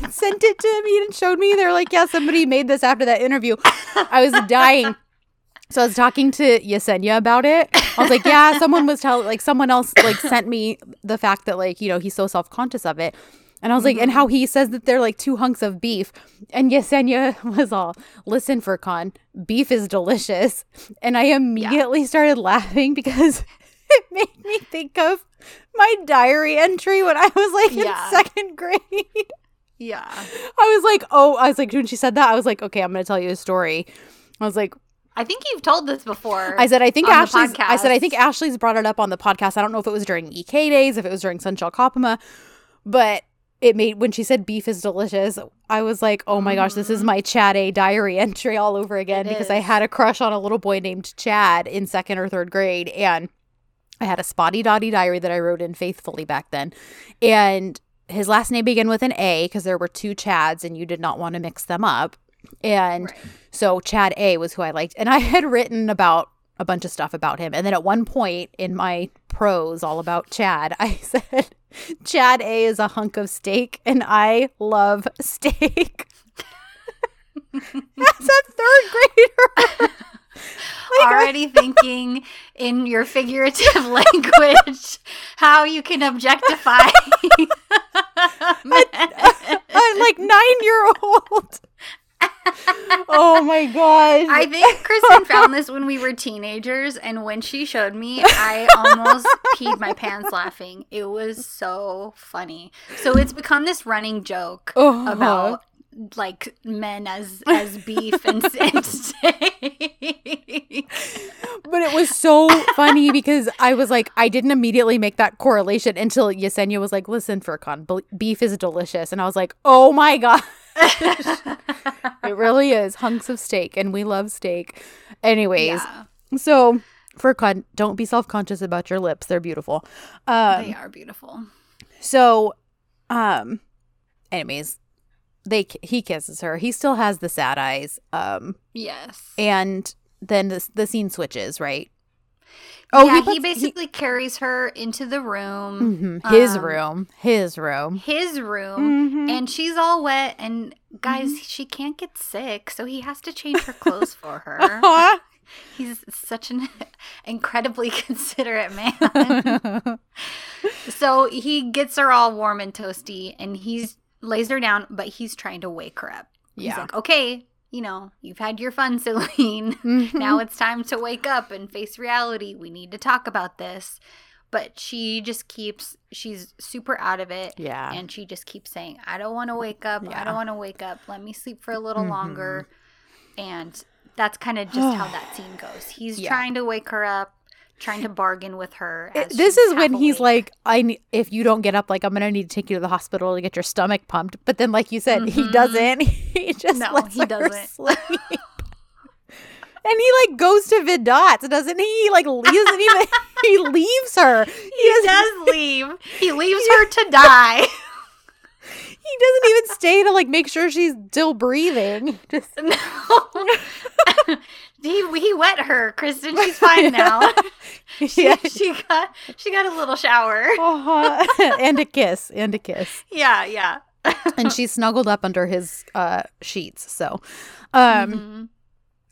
and sent it to me and showed me. They're like, yeah, somebody made this after that interview. I was dying. So I was talking to Yesenia about it. I was like, yeah, someone was telling, like, someone else like sent me the fact that like you know he's so self conscious of it. And I was like, and mm-hmm. how he says that they're like two hunks of beef. And Yesenia was all, listen, Furkan, beef is delicious. And I immediately started laughing because it made me think of my diary entry when I was like Yeah. in second grade. yeah. I was like, oh, I was like, when she said that, I was like, okay, I'm going to tell you a story. I was like, I think you've told this before. I said, I think Ashley's, I said, I think Ashley's brought it up on the podcast. I don't know if it was during EK days, if it was during Sen Çal Kapımı, but it made, when she said beef is delicious, I was like, oh my gosh, this is my Chad A diary entry all over again Mm-hmm. It because I had a crush on a little boy named Chad in second or third grade. And I had a spotty dotty diary that I wrote in faithfully back then. And his last name began with an A because there were two Chads and you did not want to mix them up. And Right. so Chad A was who I liked. And I had written about a bunch of stuff about him. And then at one point in my prose all about Chad, I said Chad A is a hunk of steak and I love steak. That's a third grader. Like, Already thinking in your figurative language how you can objectify a like nine year old. Oh my gosh. I think Kristen found this when we were teenagers, and when she showed me, I almost peed my pants laughing. It was so funny. So it's become this running joke Uh-huh. about like men as as beef and, and steak. But it was so funny because I was like, I didn't immediately make that correlation until Yesenia was like, listen, Furkan, beef is delicious. And I was like, oh my God. it really is hunks of steak, and we love steak. Anyways, Yeah, so Furkan, don't be self conscious about your lips. They're beautiful. Um, they are beautiful. So, um, anyways, they he kisses her. He still has the sad eyes. Um, Yes. and then the the scene switches, right? Oh, yeah, he, puts- basically carries her into the room, Mhm, his um, room, his room. his room, Mhm. and she's all wet. And guys, Mm-hmm. she can't get sick, so he has to change her clothes for her. He's such an incredibly considerate man. so he gets her all warm and toasty, and he's lays her down, but he's trying to wake her up. He's yeah. like, "Okay, you know, you've had your fun, Celine." Now it's time to wake up and face reality. We need to talk about this. But she just keeps, she's super out of it. yeah. And she just keeps saying, I don't want to wake up. I don't want to wake up. Let me sleep for a little Mhm. longer. And that's kind of just how that scene goes. He's Yeah. trying to wake her up, trying to bargain with her. This is when half he's like, I if you don't get up, like I'm gonna need to take you to the hospital to get your stomach pumped. But then, like you said, he Mhm. doesn't. He just No, lets he her doesn't. sleep. and he like goes to Vedat's, doesn't he? He, Like he doesn't even. he leaves her. He, he does leave. He leaves her to die. he doesn't even stay to like make sure she's still breathing. Just no. He, he wet her, Kristen. She's fine now. She, yeah. she got she got a little shower. Uh-huh. and a kiss, and a kiss. Yeah, yeah. and she snuggled up under his uh sheets. So, um. Mhm.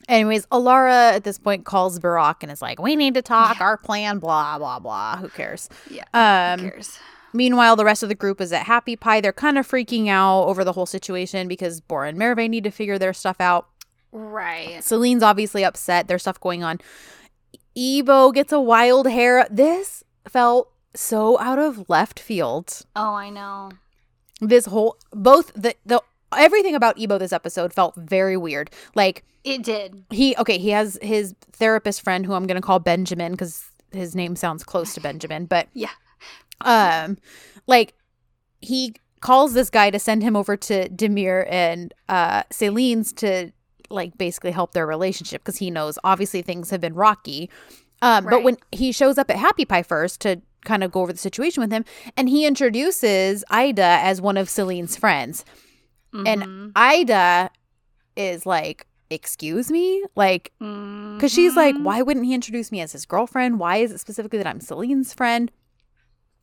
Anyways, Alara at this point calls Burak and is like, "We need to talk. Our plan. Blah blah blah. Who cares?" Yeah. Um. Who cares? Meanwhile, the rest of the group is at Happy Pie. They're kind of freaking out over the whole situation because Bora and Merve need to figure their stuff out. Right. Celine's obviously upset. There's stuff going on. Ebo gets a wild hair. This felt so out of left field. Oh, I know. This whole both the the everything about Ebo this episode felt very weird. Like It did. he okay he has his therapist friend who i'm gonna call benjamin because his name sounds close to benjamin but Yeah. um like he calls this guy to send him over to demir and uh celine's to like basically help their relationship because he knows obviously things have been rocky um but when he shows up at happy pie first to kind of go over the situation with him and he introduces ida as one of celine's friends And- Mhm. ida is like excuse me like because she's like, Mhm. why wouldn't he introduce me as his girlfriend? Why is it specifically that I'm Celine's friend?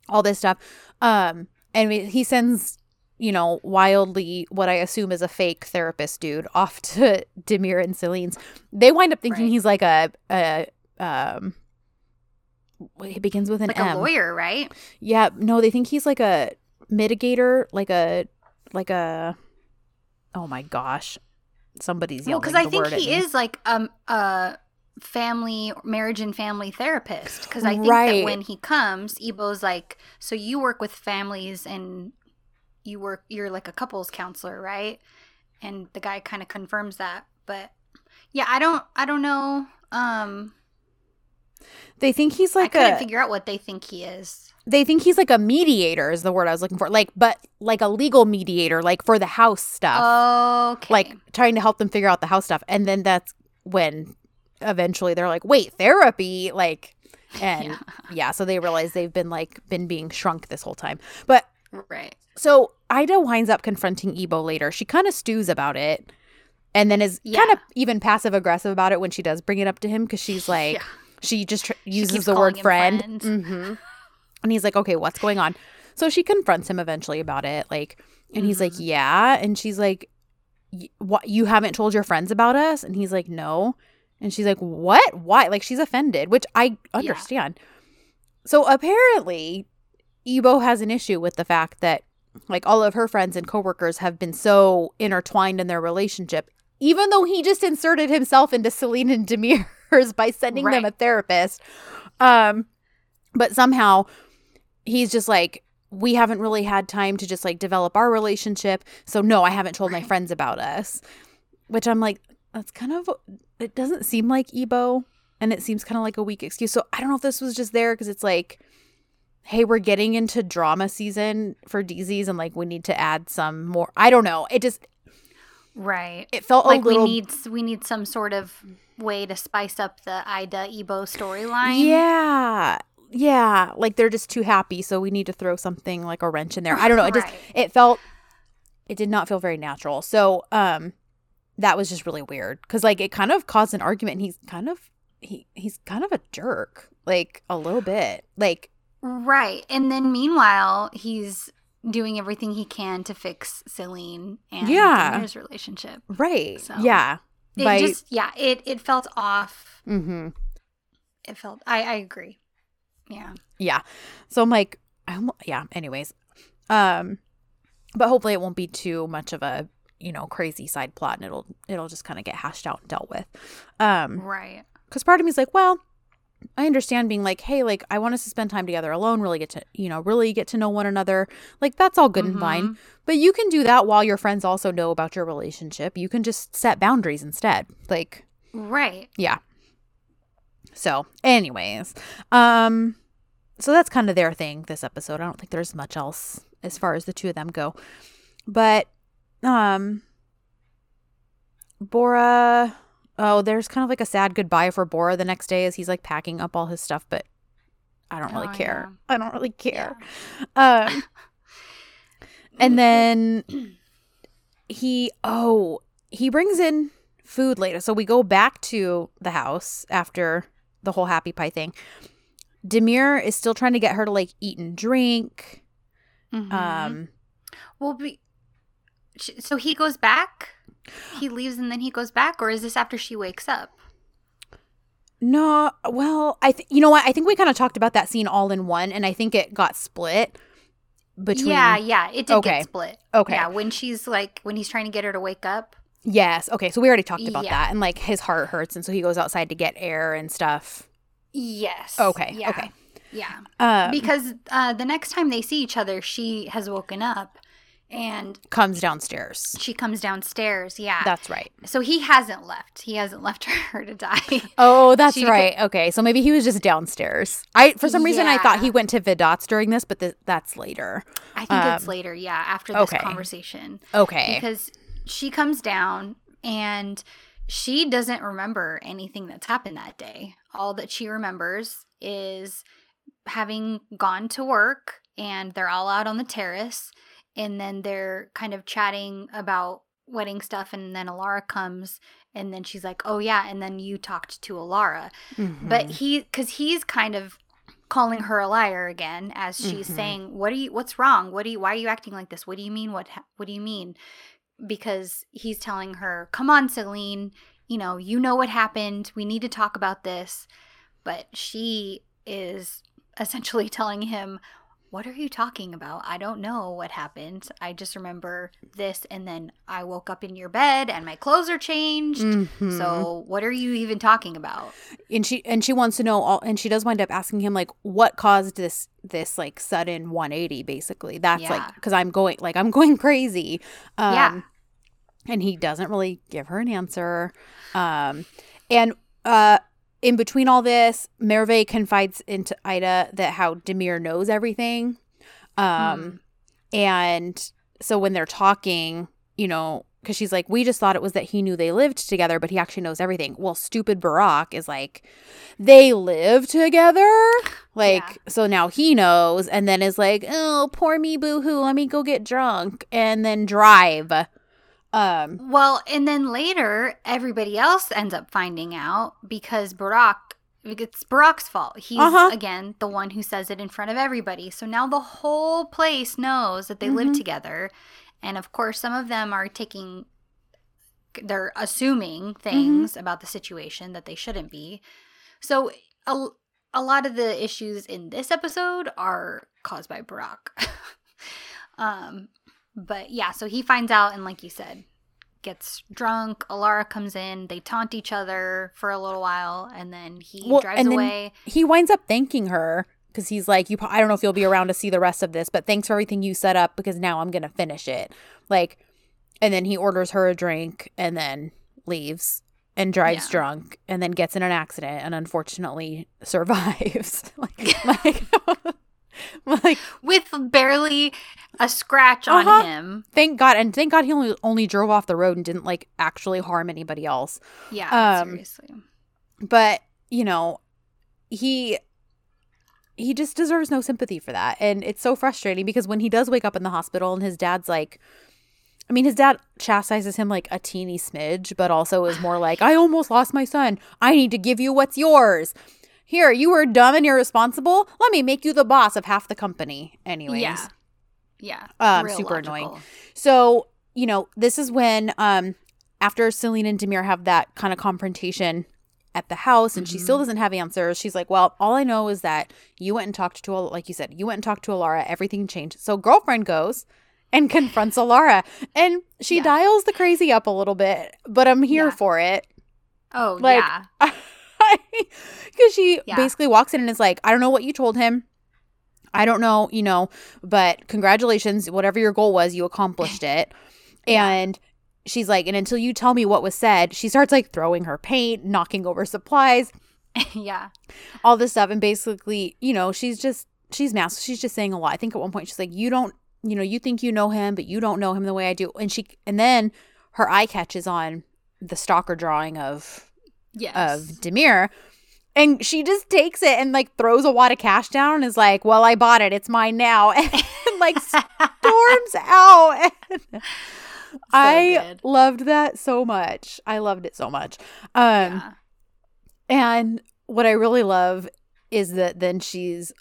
All this stuff. Um, and he sends, you know, wildly what I assume is a fake therapist dude off to Demir and Celine's. They wind up thinking Right. he's like a, a um, it begins with an like M. a lawyer, right? Yeah, no, they think he's like a mitigator, like a, like a. Oh my gosh, somebody's Well, yelling because I think he is like um a family marriage and family therapist. Because I think Right. that when he comes, Ebo's like, so you work with families and you work, you're like a couples counselor, right? And the guy kind of confirms that, but yeah, I don't, I don't know. Um, They think he's like I couldn't a. figure out what they think he is. they think he's like a mediator is the word I was looking for. Like, but like a legal mediator, like for the house stuff. Okay, Like trying to help them figure out the house stuff. And then that's when eventually they're like, wait, therapy? Like and yeah. Yeah. so they realize they've been like been being shrunk this whole time. But right. so Ida winds up confronting Ebo later. She kind of stews about it. and then is Yeah. kind of even passive aggressive about it when she does bring it up to him because she's like Yeah. she just tr- uses keeps the word friend friend. hmm and he's like okay what's going on so she confronts him eventually about it like and he's like Mhm. yeah and she's like what you haven't told your friends about us and he's like no and she's like what why like she's offended which i understand so apparently ebo has an issue with the fact that like all of her friends and coworkers have been so intertwined in their relationship even though he just inserted himself into Celine and Demir's by sending them a therapist. Um but somehow he's just like we haven't really had time to just like develop our relationship so no i haven't told my friends about us. Which i'm like that's kind of it doesn't seem like ebo and it seems kind of like a weak excuse. So i don't know if this was just there because it's like hey we're getting into drama season for dizi's and like we need to add some more i don't know it just Right. it felt Like little we need we need some sort of way to spice up the Ida Ebo storyline. Yeah. Yeah. Like they're just too happy, so we need to throw something like a wrench in there. I don't know. It just it felt it did not feel very natural. So um that was just really weird. Cause like it kind of caused an argument and he's kind of he he's kind of a jerk. Like a little bit. Like Right. And then meanwhile, he's doing everything he can to fix Celine and Yeah. his relationship. right. So, yeah. It By- just yeah, it it felt off. mm-hmm. It felt I I agree. Yeah. Yeah. So I'm like, I almo- yeah, anyways. Um but hopefully it won't be too much of a, you know, crazy side plot and it'll it'll just kind of get hashed out and dealt with. Um Right. cuz part of me is like, well, I understand being like, hey, like I want us to spend time together alone, really get to, you know, really get to know one another. Like that's all good and fine. Mhm. But you can do that while your friends also know about your relationship. You can just set boundaries instead. Like Right. yeah. So, anyways, um so that's kind of their thing this episode. I don't think there's much else as far as the two of them go. But um Bora oh, there's kind of like a sad goodbye for Bora the next day as he's like packing up all his stuff, but I don't really Oh, care. yeah. I don't really care. Um and then he oh he brings in food later so we go back to the house after the whole happy pie thing demir is still trying to get her to like eat and drink Mhm. um well, be, so he goes back. He leaves and then he goes back, or is this after she wakes up? no well i th- you know what i think we kind of talked about that scene all in one and i think it got split between yeah, yeah, it did Okay. get split. okay Yeah, when she's like when he's trying to get her to wake up. yes okay so we already talked about Yeah. that and like his heart hurts and so he goes outside to get air and stuff Yes. okay Yeah. okay Yeah. um Because uh, the next time they see each other, she has woken up and comes downstairs she comes downstairs. Yeah. that's right so he hasn't left. He hasn't left her to die. Oh, that's She right. Okay, so maybe he was just downstairs. I for some reason I thought he went to Vedat's during this, but th- that's later. I think it's Um, later. Yeah, after this okay. conversation. Okay. because she comes down and she doesn't remember anything that's happened that day. All that she remembers is having gone to work and they're all out on the terrace and then they're kind of chatting about wedding stuff and then Alara comes and then she's like, "Oh yeah, and then you talked to Alara." But Mhm. he cuz he's kind of calling her a liar again as she's Mhm. saying, "What are you what's wrong? What do you why are you acting like this? What do you mean what what do you mean?" Because he's telling her, "Come on, Celine, you know, you know what happened. We need to talk about this." But she is essentially telling him, "What are you talking about? I don't know what happened. I just remember this and then I woke up in your bed and my clothes are changed." Mhm. So, what are you even talking about? and she and she wants to know all and she does wind up asking him like what caused this this like sudden 180 basically. That's Yeah. like cuz I'm going like I'm going crazy. Um Yeah. and he doesn't really give her an answer. Um and uh in between all this, Merve confides into Ida that how Demir knows everything. Um and so when they're talking, you know, because she's like, we just thought it was that he knew they lived together, but he actually knows everything. Well, stupid Burak is like, they live together? Like, Yeah. so now he knows, and then is like, oh, poor me, boo hoo, let me go get drunk and then drive. Um, Well, and then later, everybody else ends up finding out because Burak, it's Burak's fault. He's, Uh-huh. again, the one who says it in front of everybody. So now the whole place knows that they live Mhm. together. And of course, some of them are taking, they're assuming things about the situation that they shouldn't be. So a, a lot of the issues in this episode are caused by Burak. um, but yeah, so he finds out, and like you said, gets drunk. Alara comes in. They taunt each other for a little while, and then he Well, drives away. he winds up thanking her because he's like, "You, I don't know if you'll be around to see the rest of this, but thanks for everything you set up because now I'm gonna finish it." Like, and then he orders her a drink and then leaves and drives Yeah. drunk and then gets in an accident and unfortunately survives. like, like, like, with barely a scratch Uh-huh. on him. thank God, and thank God he only only drove off the road and didn't like actually harm anybody else. Yeah, Um, seriously. but you know he he just deserves no sympathy for that and it's so frustrating because when he does wake up in the hospital and his dad's like i mean his dad chastises him like a teeny smidge but also is more like i almost lost my son i need to give you what's yours here you were dumb and irresponsible let me make you the boss of half the company anyways Yeah, yeah. Um, super annoying. so, you know, this is when um after Celine and Demir have that kind of confrontation at the house and she still doesn't have answers. She's like, "Well, all I know is that you went and talked to like you said, you went and talked to Alara, everything changed." So, girlfriend goes and confronts Alara and she Yeah. dials the crazy up a little bit, but I'm here Yeah. for it. Oh Like, yeah, Cuz she Yeah. basically walks in and is like, "I don't know what you told him. I don't know, you know, but congratulations, whatever your goal was, you accomplished it." And she's like, and until you tell me what was said, she starts like throwing her paint, knocking over supplies, yeah, all this stuff. And basically, you know, she's just, she's mass. She's just saying a lot. I think at one point she's like, you don't, you know, you think you know him, but you don't know him the way I do. And she, and then her eye catches on the stalker drawing of, yes. of Demir. And she just takes it and like throws a wad of cash down and is like, well, I bought it. It's mine now. And like storms out. I good. loved that so much. I loved it so much. Um yeah. and what I really love is that then she's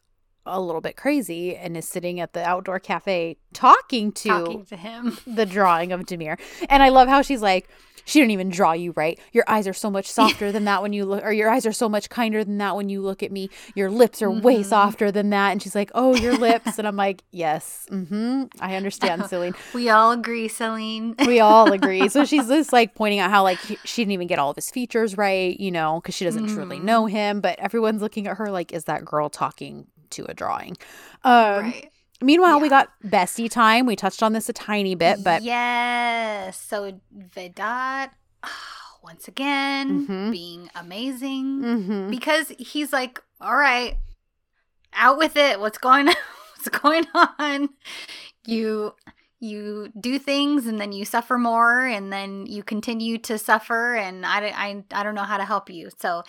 a little bit crazy and is sitting at the outdoor cafe talking to talking to him. the drawing of Demir. And I love how she's like, she didn't even draw you right. Your eyes are so much softer than that when you look, or your eyes are so much kinder than that when you look at me. Your lips are way Mhm. softer than that. And she's like, oh, your lips. And I'm like, yes, mm-hmm, I understand, Celine. We all agree, Celine. We all agree. So she's just like pointing out how like he, she didn't even get all of his features right, you know, because she doesn't truly Mhm. know him. But everyone's looking at her like, is that girl talking to a drawing? Um, right. Meanwhile, we got bestie time. We touched on this a tiny bit, but yes. So Vedat, once again, Mhm. being amazing Mhm. because he's like, all right, out with it. What's going on? What's going on? You you do things and then you suffer more and then you continue to suffer and I, I, I don't know how to help you. So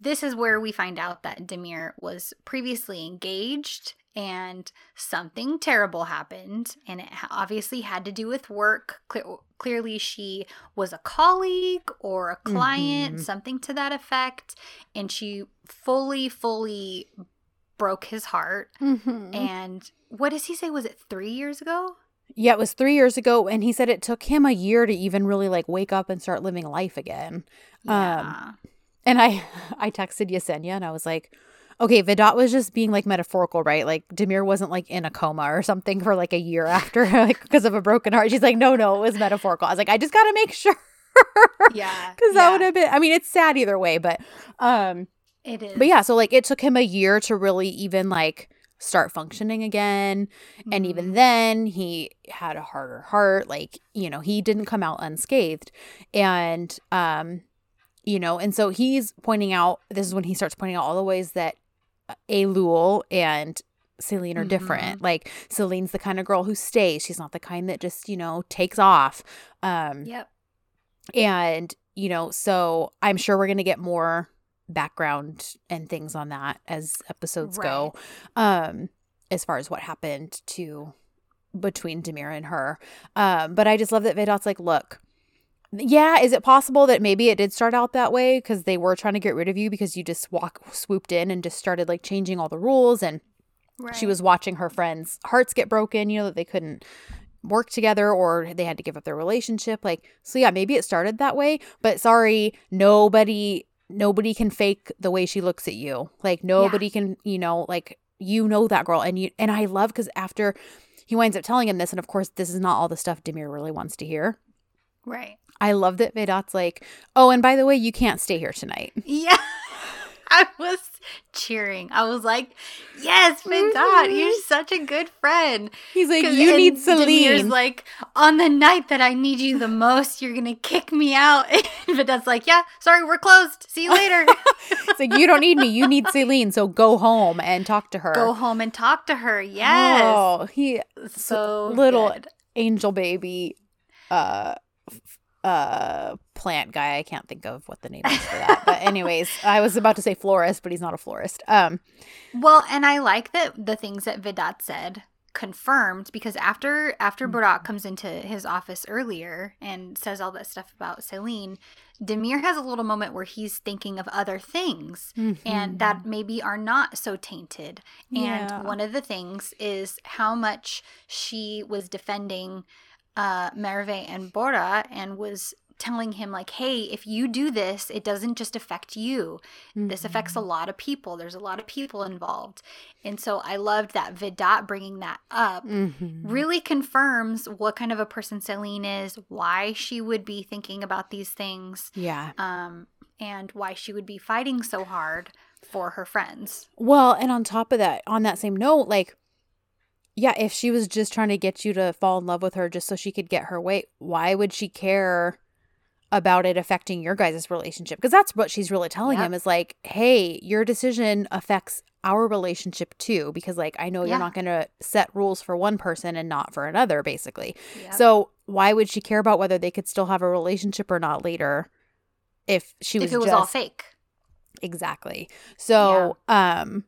this is where we find out that Demir was previously engaged and something terrible happened and it obviously had to do with work Cle- clearly she was a colleague or a client Mhm. something to that effect and she fully fully broke his heart Mhm. and what does he say was it 3 years ago Yeah, it was three years ago, and he said it took him a year to even really like wake up and start living life again. yeah And I, I texted Yesenia, and I was like, "Okay, Vedat was just being like metaphorical, right? Like Demir wasn't like in a coma or something for like a year after, like because of a broken heart." She's like, "No, no, it was metaphorical." I was like, "I just got to make sure." yeah Because that yeah, would have been, I mean, it's sad either way, but, um, it is but yeah, so like it took him a year to really even like start functioning again. And even Mhm. then, he had a harder heart. Like, you know, he didn't come out unscathed. And, um, you know, and so he's pointing out this is when he starts pointing out all the ways that Elul and Celine are different. Like, Celine's the kind of girl who stays, she's not the kind that just, you know, takes off. Um, yep and, you know, so I'm sure we're going to get more background and things on that as episodes go. Um, as far as what happened to between Demira and her. Um, but I just love that Vedat's like, look, yeah, is it possible that maybe it did start out that way because they were trying to get rid of you because you just walk swooped in and just started like changing all the rules and Right. she was watching her friends' hearts get broken, you know, that they couldn't work together or they had to give up their relationship. Like, so yeah, maybe it started that way, but sorry, nobody nobody can fake the way she looks at you. Like nobody can, you know, like you know that girl and you and I love cuz after he winds up telling him this and of course this is not all the stuff Demir really wants to hear. Right. I love that Vedat's like, "Oh, and by the way, you can't stay here tonight." Yeah. I was cheering. I was like, yes, Vedat, you're such a good friend. He's like, "You need Demir's Celine." like, on the night that I need you the most, you're going to kick me out. And Vedat's like, yeah, sorry, we're closed. See you later. it's like, "You don't need me. You need Celine, so go home and talk to her." Go home and talk to her. Yes. Oh, he so little good. angel baby uh f- uh plant guy. I can't think of what the name is for that. But anyways, I was about to say florist, but he's not a florist. Um Well, and I like that the things that Vedat said confirmed because after after Mm-hmm. Burak comes into his office earlier and says all that stuff about Celine, Demir has a little moment where he's thinking of other things and that maybe are not so tainted. Yeah. And one of the things is how much she was defending uh Merve and Bora and was telling him like hey if you do this it doesn't just affect you. This affects a lot of people. There's a lot of people involved. And so i loved that vedat bringing that up Mhm. really confirms what kind of a person celine is why she would be thinking about these things Yeah. um, and why she would be fighting so hard for her friends. Well, and on top of that, on that same note, like, yeah, if she was just trying to get you to fall in love with her just so she could get her way, why would she care about it affecting your guys' relationship? Because that's what she's really telling Yep. him is like, hey, your decision affects our relationship too. Because, like, I know Yeah. you're not going to set rules for one person and not for another, basically. Yep. So, why would she care about whether they could still have a relationship or not later if she was if it was just all fake Exactly. So, um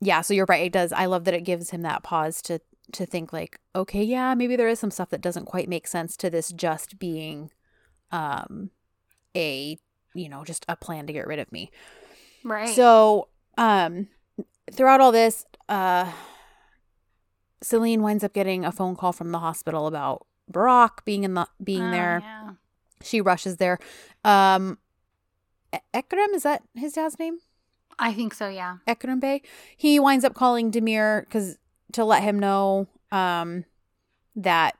yeah, so you're right. It does. I love that it gives him that pause to to think like, okay, yeah, maybe there is some stuff that doesn't quite make sense to this just being um a, you know, just a plan to get rid of me. right So, um throughout all this, uh Celine winds up getting a phone call from the hospital about Burak being in the being Oh, there. yeah. She rushes there. Um Ekrem, is that his dad's name? I think so yeah Ekrem Bey. He winds up calling Demir because to let him know um that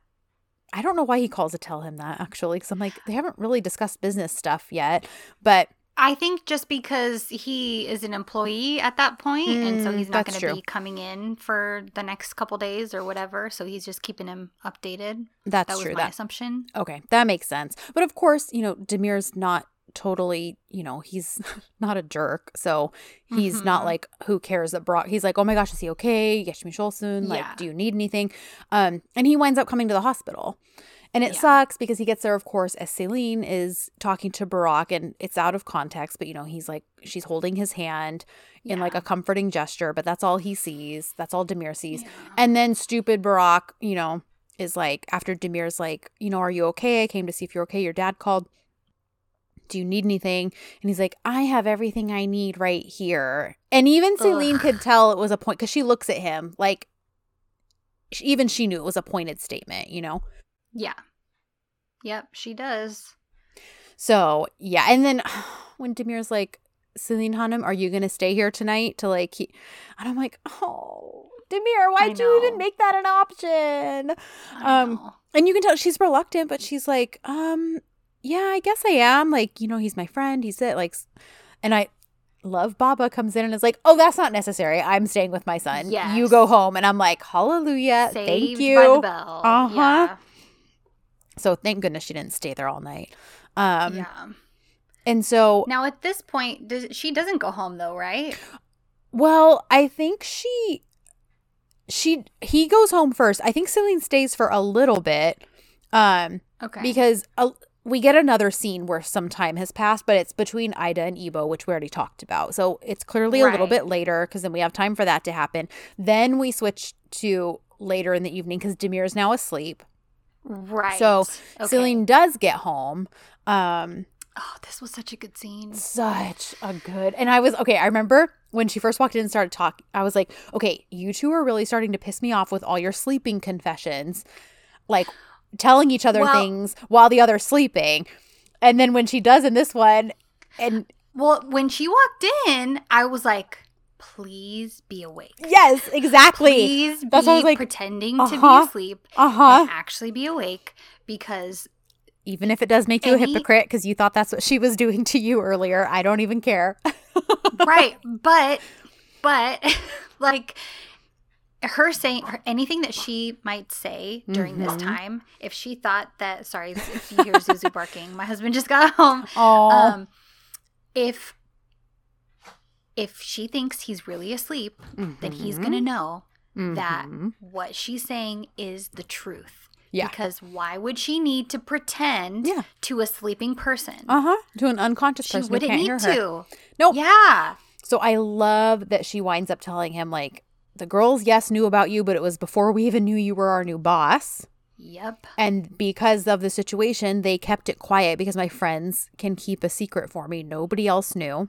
I don't know why he calls to tell him that actually because I'm like they haven't really discussed business stuff yet, but I think just because he is an employee at that point, and so Mm, he's not going to be coming in for the next couple days or whatever. So he's just keeping him updated. that's that was true. my That assumption. okay, that makes sense. But of course, you know Demir's not totally, you know, he's not a jerk, so he's not Mhm. like who cares that Burak. He's like, oh my gosh, is he okay? Get me soon. Like, Yeah. do you need anything? Um, and he winds up coming to the hospital. And it Yeah. sucks because he gets there, of course, as Celine is talking to Burak, and it's out of context, but you know, he's like, she's holding his hand in like a comforting gesture, but that's all he sees. That's all Demir sees. Yeah. And then stupid Burak, you know, is like, after Demir's like, you know, are you okay? I came to see if you're okay. Your dad called. Do you need anything? And he's like, I have everything I need right here. And even Celine Ugh. could tell it was a point because she looks at him like, even she knew it was a pointed statement, you know? Yeah. Yep, she does. So yeah, and then when Demir's like, Celine Hanum, are you gonna stay here tonight to like keep and I'm like, oh Demir, why'd you even make that an option? Um. And you can tell she's reluctant, but she's like, um, yeah, I guess I am. Like, you know, he's my friend. He's it. Like, and I love Baba comes in and is like, oh, that's not necessary. I'm staying with my son. You go home. And I'm like, hallelujah. Saved Thank you. bell. Uh-huh. Yeah. So thank goodness she didn't stay there all night. Um, yeah. and so, Now at this point, does she doesn't go home though, right? well, I think she, she, he goes home first. I think Celine stays for a little bit. Um, Okay. because uh, we get another scene where some time has passed, but it's between Ida and Ebo, which we already talked about. So it's clearly a little bit later because then we have time for that to happen. Then we switch to later in the evening because Demir is now asleep. Right. So Okay. Celine does get home. Um, Oh, this was such a good scene. such a good and i was okay i remember when she first walked in and started talking i was like okay you two are really starting to piss me off with all your sleeping confessions like telling each other Well- things while the other's sleeping. And then when she does in this one and Well, when she walked in, I was like, please be awake. yes exactly. Please be That's was like, pretending to be uh-huh, asleep uh-huh. and actually be awake because even if it does make you a hypocrite because you thought that's what she was doing to you earlier i don't even care. Right but but like her saying her, anything that she might say during this Mhm. time if she thought that sorry if you hear zuzu barking my husband just got home oh um if if she thinks he's really asleep then he's gonna know that Mhm. what she's saying is the truth Yeah. because why would she need to pretend Yeah. to a sleeping person uh-huh to an unconscious she person who wouldn't need to Nope. yeah So I love that she winds up telling him, like, the girls, yes, knew about you, but it was before we even knew you were our new boss. yep And because of the situation, they kept it quiet because my friends can keep a secret for me. Nobody else knew.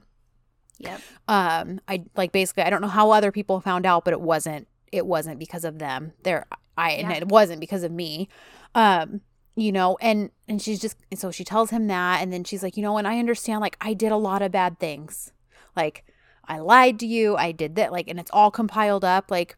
yep Um, I like basically I don't know how other people found out, but it wasn't it wasn't because of them. There I and Yeah. it wasn't because of me. Um, you know, and and she's just and so she tells him that and then she's like, you know, and I understand like I did a lot of bad things. Like I lied to you, I did that like and it's all compiled up like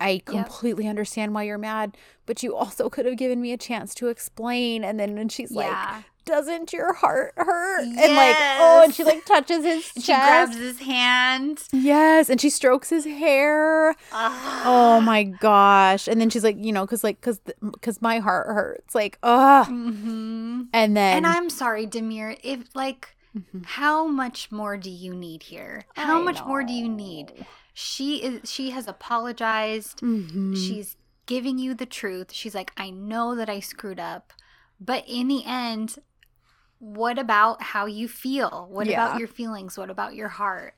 I completely understand why you're mad, but you also could have given me a chance to explain. And then when she's like, doesn't your heart hurt? And like, oh, and she like touches his And chest. she grabs his hand yes, and she strokes his hair. Oh my gosh! And then she's like, you know, because like, because because my heart hurts. Like, ugh. hmm And then and i'm sorry demir if like Mhm. how much more do you need here? How I much more do you need? she is she has apologized. Mhm. she's giving you the truth. She's like i know that i screwed up but in the end what about how you feel? What Yeah. about your feelings? What about your heart?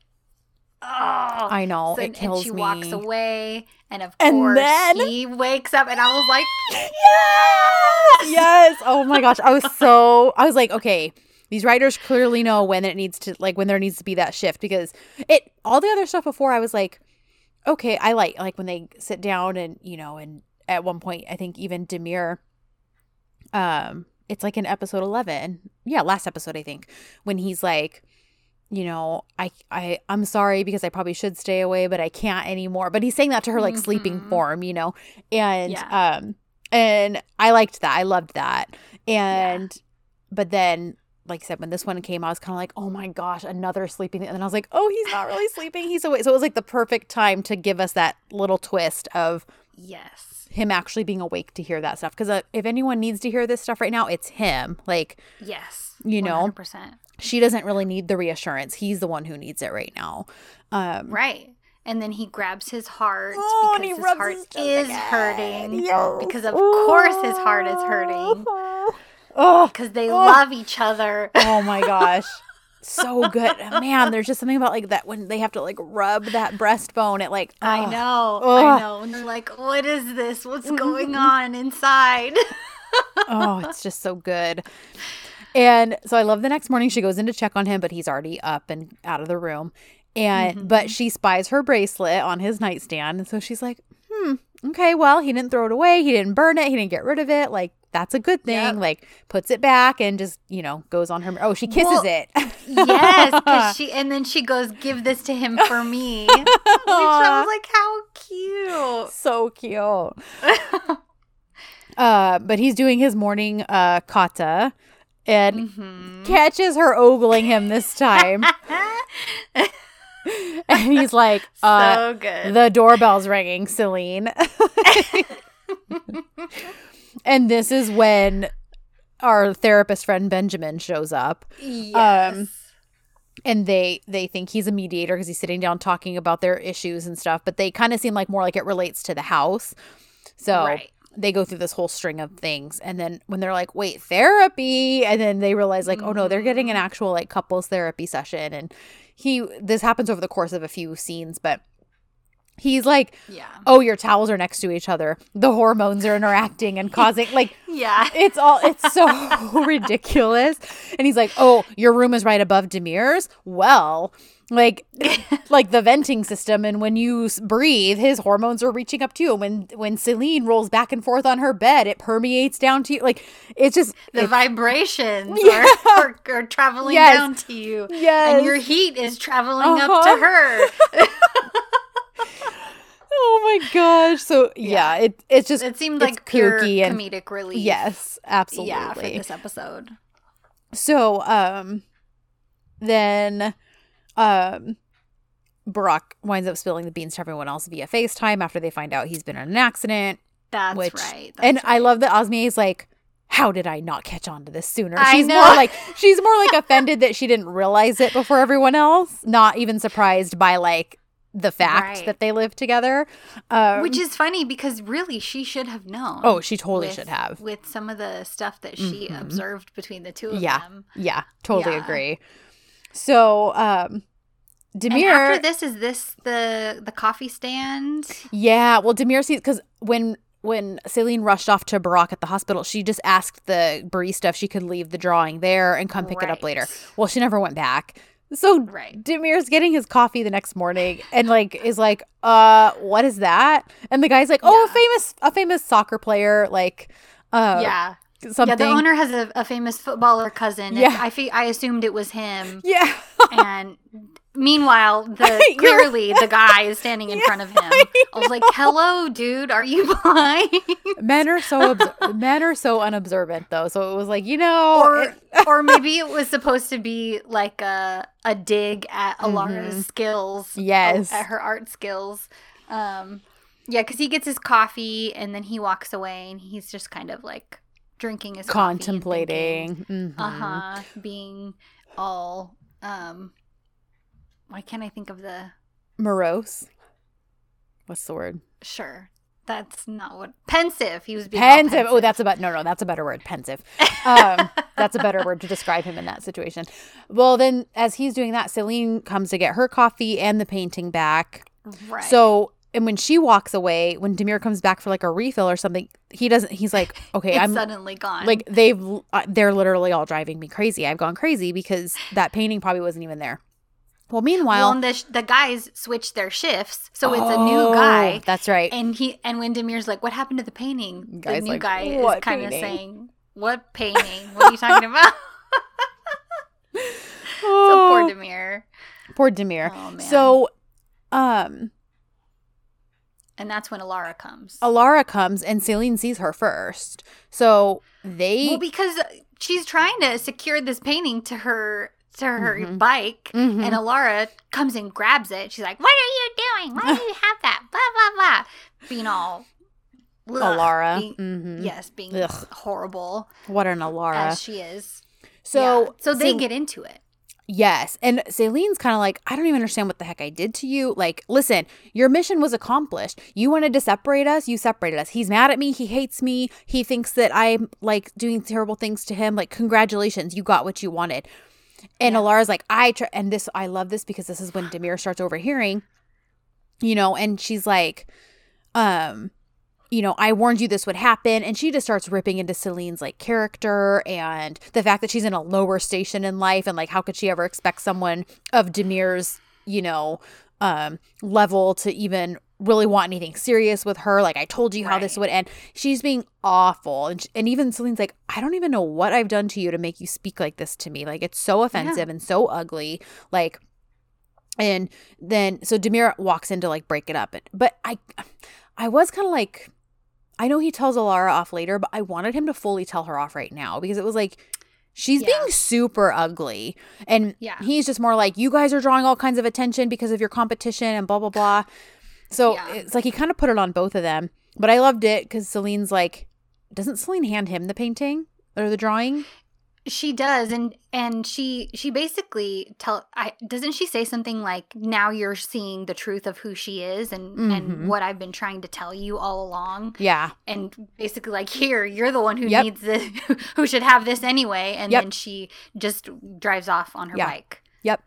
Oh I know. So- it kills and she me. walks away and of And course then- he wakes up and i was like yes, yes. Oh my gosh, I was so I was like, okay, these writers clearly know when it needs to like when there needs to be that shift because it all the other stuff before I was like, okay, I like like when they sit down and you know and at one point I think even Demir, um, it's like in episode eleven, yeah, last episode I think when he's like. You know, I I I'm sorry because I probably should stay away, but I can't anymore. But he's saying that to her like sleeping Mhm. form, you know, and Yeah. um and I liked that. I loved that. And but then like I said, when this one came, I was kind of like, oh my gosh, another sleeping. And then I was like, oh, he's not really sleeping. He's awake. So it was like the perfect time to give us that little twist of yes him actually being awake to hear that stuff. Because uh, if anyone needs to hear this stuff right now, it's him. Like, yes You know? 100%. she doesn't really need the reassurance. He's the one who needs it right now. Um, Right. And then he grabs his heart Oh, because he his heart his is again. hurting. Yes. Because of course his heart is hurting. Oh, Because they Oh. love each other. oh my gosh. So good. Man, there's just something about like that when they have to like rub that breastbone. It like I oh. know. Ugh. I know. And they're like, what is this? What's going on inside? oh, it's just so good. And so I love the next morning she goes in to check on him, but he's already up and out of the room. And Mhm. but she spies her bracelet on his nightstand. And so she's like, hmm, okay, well, he didn't throw it away, he didn't burn it, he didn't get rid of it. Like, that's a good thing. Yep. Like, puts it back and just, you know, goes on her oh, she kisses Well, it. yes. She, and then she goes, give this to him for me. Which I was like, how cute. so cute. Uh, but he's doing his morning uh kata and Mhm. catches her ogling him this time. and he's like, uh, so good. the doorbell's ringing, Celine. And this is when our therapist friend Benjamin shows up. yes. And they they think he's a mediator because he's sitting down talking about their issues and stuff, but they kind of seem like more like it relates to the house. So right. they go through this whole string of things and then when they're like wait therapy and then they realize like oh no they're getting an Mhm. actual like couples therapy session and he this happens over the course of a few scenes but he's like, Yeah. "Oh, your towels are next to each other. The hormones are interacting and causing like Yeah. it's all it's so ridiculous." And he's like, "Oh, your room is right above Demir's. Well, like like the venting system and when you breathe his hormones are reaching up to you and when when celine rolls back and forth on her bed it permeates down to you like it's just the it's- vibrations Yeah. are, are, are traveling Yes. down to you. yes And your heat is traveling up Uh-huh. to her. Oh my gosh so yeah, it it's just It seemed like pure and- comedic relief. yes absolutely Yeah, for this episode. so um then um Burak winds up spilling the beans to everyone else via FaceTime after they find out he's been in an accident. That's Which- right. and that's I love that Osmia is like, how did I not catch on to this sooner? I she's know. more like she's more like offended that she didn't realize it before everyone else, not even surprised by like the fact Right. that they live together. Um, Which is funny because really she should have known. oh, she totally with- should have. With some of the stuff that she Mhm. observed between the two of Yeah. them. Yeah, totally Yeah. agree. So, um And Demir after this, is this the the coffee stand? Yeah, well, Demir sees because when when Celine rushed off to Burak at the hospital, she just asked the barista if she could leave the drawing there and come pick it up later. Well, she never went back. So Right. Demir's getting his coffee the next morning and like is like, uh, what is that? And the guy's like, oh, a famous a famous soccer player, like, uh, yeah. something. Yeah, the owner has a, a famous footballer cousin. Yeah. I fe- I assumed it was him. Yeah. and meanwhile, the clearly the guy is standing in front of him. I was like, "Hello, dude, are you blind?" men are so obs- men are so unobservant though. So it was like, you know, or it- or maybe it was supposed to be like a a dig at Alara's Mhm. skills. Yes. at her art skills. Um, yeah, because he gets his coffee and then he walks away and he's just kind of like drinking his contemplating. Mhm. Uh huh. Being all um. Why can't I think of the morose. What's the word? Sure. That's not what pensive. He was being all pensive. Oh, that's about no, no, that's a better word. Pensive. Um, that's a better word to describe him in that situation. Well, then, as he's doing that, Celine comes to get her coffee and the painting back. right. So, and when she walks away, when Demir comes back for like a refill or something, he doesn't. He's like, okay, I'm suddenly gone. like they've uh, they're literally all driving me crazy. I've gone crazy because that painting probably wasn't even there. Well, meanwhile, well, the sh- the guys switch their shifts, so it's a Oh, new guy. That's right. And he and when Demir's like, "What happened to the painting?" The Guy's new like, guy "What is kind of painting?" saying, "What painting? What are you talking about?" so Oh, poor Demir. poor Demir. Oh man. So, um, and that's when Alara comes. Alara comes and Celine sees her first. So they well, because she's trying to secure this painting to her to her Mhm. bike, Mhm. and Alara comes and grabs it. She's like, "What are you doing? Why do you have that?" Blah blah blah, being all ugh, Alara. being- Mhm. yes, being Ugh. horrible What an Alara. as she is. so Yeah. so they Cel- get into it. Yes. And Celine's kind of like, I don't even understand what the heck I did to you. Like, listen, your mission was accomplished. You wanted to separate us, you separated us. He's mad at me. He hates me. He thinks that I'm like doing terrible things to him. Like, congratulations, you got what you wanted. And Yeah. Alara's like, I try, and this, I love this because this is when Demir starts overhearing, you know, and she's like, um, you know, I warned you this would happen. And she just starts ripping into Celine's like character and the fact that she's in a lower station in life. And like, how could she ever expect someone of Demir's, you know, um, level to even really want anything serious with her? Like, I told you how this would end. She's being awful. And, sh- and even Celine's like, I don't even know what I've done to you to make you speak like this to me. Like, it's so offensive and so ugly. Like, and then so Demir walks in to like break it up. But I I was kind of like I know he tells Alara off later, but I wanted him to fully tell her off right now because it was like she's Yeah. being super ugly. And Yeah. he's just more like, you guys are drawing all kinds of attention because of your competition and blah blah blah. So Yeah. it's like he kind of put it on both of them. But I loved it because Celine's like, doesn't Celine hand him the painting or the drawing? She does, and and she she basically tell I doesn't she say something like now you're seeing the truth of who she is and Mhm. and what I've been trying to tell you all along, Yeah. and basically like here you're the one who Yep. needs this, who should have this anyway, and Yep. then she just drives off on her Yeah. bike. Yep.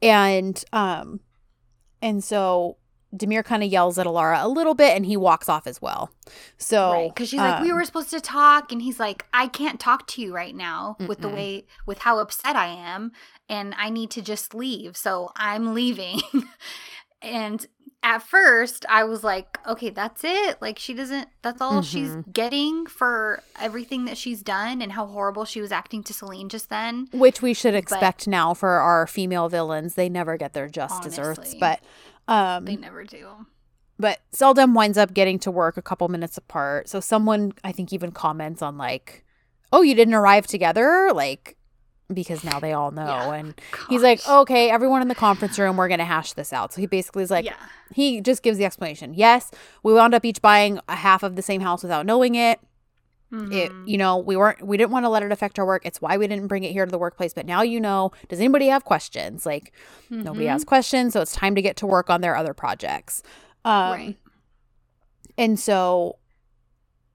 And um and so Demir kind of yells at Alara a little bit and he walks off as well. So, Because she's like, we um, were supposed to talk, and he's like, I can't talk to you right now with the way with how upset I am, and I need to just leave. So I'm leaving. and at first, I was like, okay, that's it. Like she doesn't. That's all she's Mhm. getting for everything that she's done and how horrible she was acting to Celine just then. which we should expect now for our female villains. They never get their just desserts, but um They never do. but Seldom winds up getting to work a couple minutes apart. So someone I think even comments on like, "Oh, you didn't arrive together?" like because now they all know Yeah. and he's like, "Okay, everyone in the conference room, we're going to hash this out." So he basically is like yeah, he just gives the explanation. Yes, we wound up each buying a half of the same house without knowing it. It, Mhm. you know, we weren't, we didn't want to let it affect our work. It's why we didn't bring it here to the workplace. But now you know. Does anybody have questions? Like nobody Mhm. has questions, so it's time to get to work on their other projects. Um, right. And so,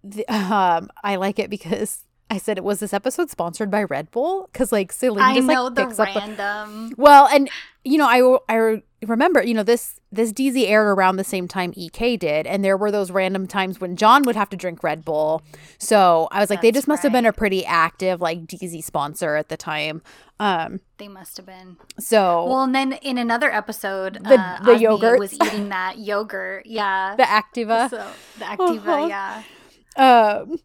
the, um, I like it because I said it was this episode sponsored by Red Bull because like Celine I just know like the picks up. the- random. well, and you know, I I remember, you know, this this dizi aired around the same time EK did, and there were those random times when John would have to drink Red Bull. So I was like, they just must have been a pretty active like dizi sponsor at the time. Um, They must have been. so Well, and then in another episode, The- uh, the yogurt. was eating that yogurt. Yeah. the Activia, so the Activia, Uh-huh. yeah. um,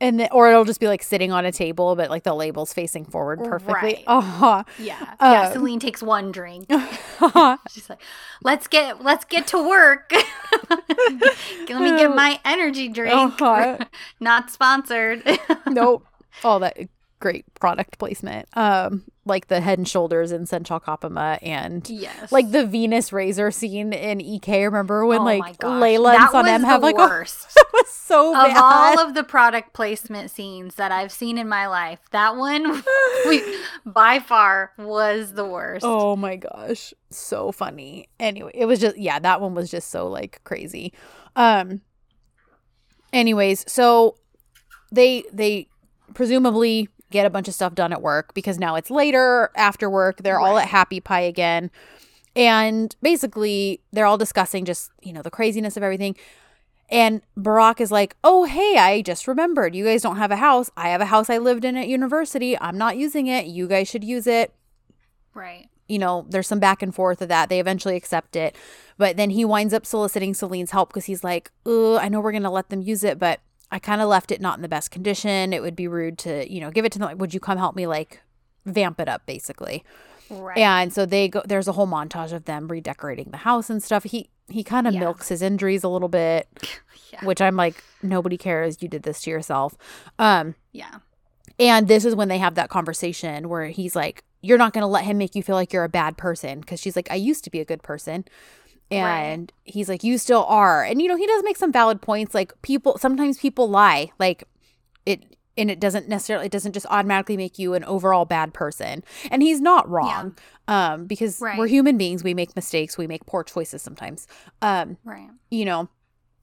and then, or it'll just be like sitting on a table, but like the label's facing forward perfectly. Right. Uh Yeah. yeah. Um, Celine takes one drink. She's like, "Let's get let's get to work. Let me get my energy drink. Uh-huh. Not sponsored." nope. All that great product placement. Um, like the head and shoulders in Sen Çal Kapımı and yes. like the Venus razor scene in EK. Remember when Oh like. Layla and That Son was have like a, worst. that was so of bad. all of the product placement scenes that I've seen in my life, that one we, by far was the worst. Oh my gosh. So funny. Anyway, it was just yeah, that one was just so like crazy. Um anyways, so they they presumably get a bunch of stuff done at work because now it's later after work. They're all at Happy Pie again. And basically, they're all discussing just, you know, the craziness of everything. And Burak is like, Oh, hey, I just remembered. You guys don't have a house. I have a house I lived in at university. I'm not using it. You guys should use it Right. you know, there's some back and forth of that. They eventually accept it. But then he winds up soliciting Celine's help because he's like, I know we're going to let them use it, but I kind of left it not in the best condition. It would be rude to, you know, give it to them. Like, would you come help me, like, vamp it up, basically? Right. And so they go, there's a whole montage of them redecorating the house and stuff. He, he kind of Yeah. milks his injuries a little bit, yeah. which I'm like, nobody cares. You did this to yourself. Um, yeah. and this is when they have that conversation where he's like, You're not going to let him make you feel like you're a bad person. Because she's like, I used to be a good person. And he's like, You still are. And, you know, he does make some valid points. Like, people, sometimes people lie. Like, it, and it doesn't necessarily, it doesn't just automatically make you an overall bad person. And he's not wrong. Um, because Right. we're human beings. We make mistakes. We make poor choices sometimes. Um, Right. you know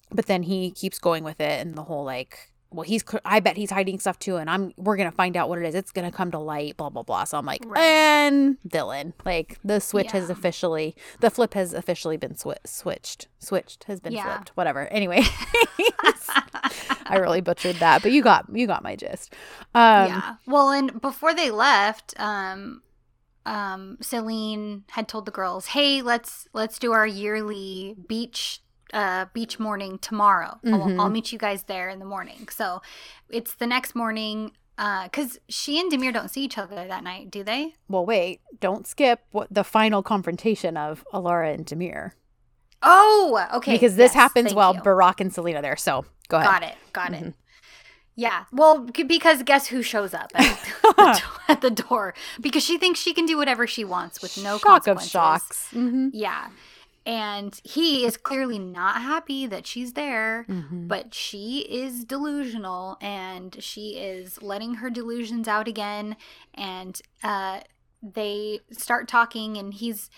but then he keeps going with it and the whole like well he's i bet he's hiding stuff too and i'm we're gonna find out what it is it's gonna come to light blah blah blah so i'm like Right. and villain like the switch has officially the flip has officially been swi- switched switched has been Yeah. flipped whatever anyway i really butchered that but you got you got my gist um yeah. Well, and before they left, um, um, Celine had told the girls, "Hey, let's let's do our yearly beach." Uh, beach morning tomorrow. Mhm. I'll, I'll meet you guys there in the morning. So it's the next morning. Uh, because she and Demir don't see each other that night, do they? well wait don't skip what the final confrontation of alara and demir Oh, okay. because this yes, happens while you. burak and selena are there so go ahead Got it. Got Mhm. it. Yeah. Well, because guess who shows up at the, at the door? Because she thinks she can do whatever she wants with no shock of consequences. shocks mm-hmm. Yeah. And he is clearly not happy that she's there, Mm-hmm. but she is delusional and she is letting her delusions out again. And uh, they start talking, and he's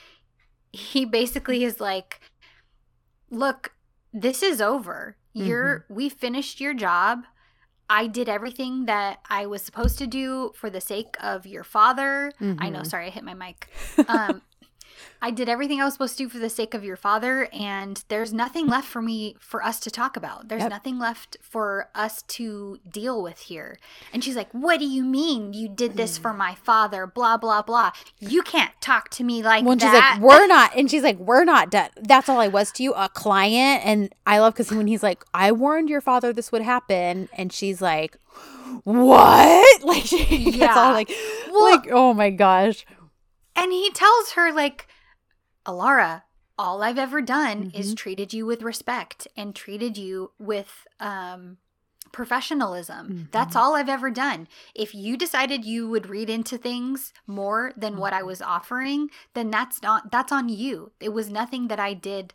he basically is like, Look, this is over. You're we finished your job. I did everything that I was supposed to do for the sake of your father. I know, Mhm. sorry, I hit my mic. Um, I did everything I was supposed to do for the sake of your father, and there's nothing left for me for us to talk about. There's Yep. nothing left for us to deal with here. And she's like, What do you mean you did this for my father? Blah, blah, blah. You can't talk to me like when she's like, we're not, and she's like, we're not done. That's all I was to you, a client. And I love because when he's like, I warned your father this would happen, and she's like, what? Like, she gets all like, Well- like, oh my gosh. And he tells her, like, Alara, all I've ever done is Mhm. treated you with respect and treated you with um, professionalism. That's Mhm. all I've ever done. If you decided you would read into things more than what I was offering, then that's not that's on you. It was nothing that I did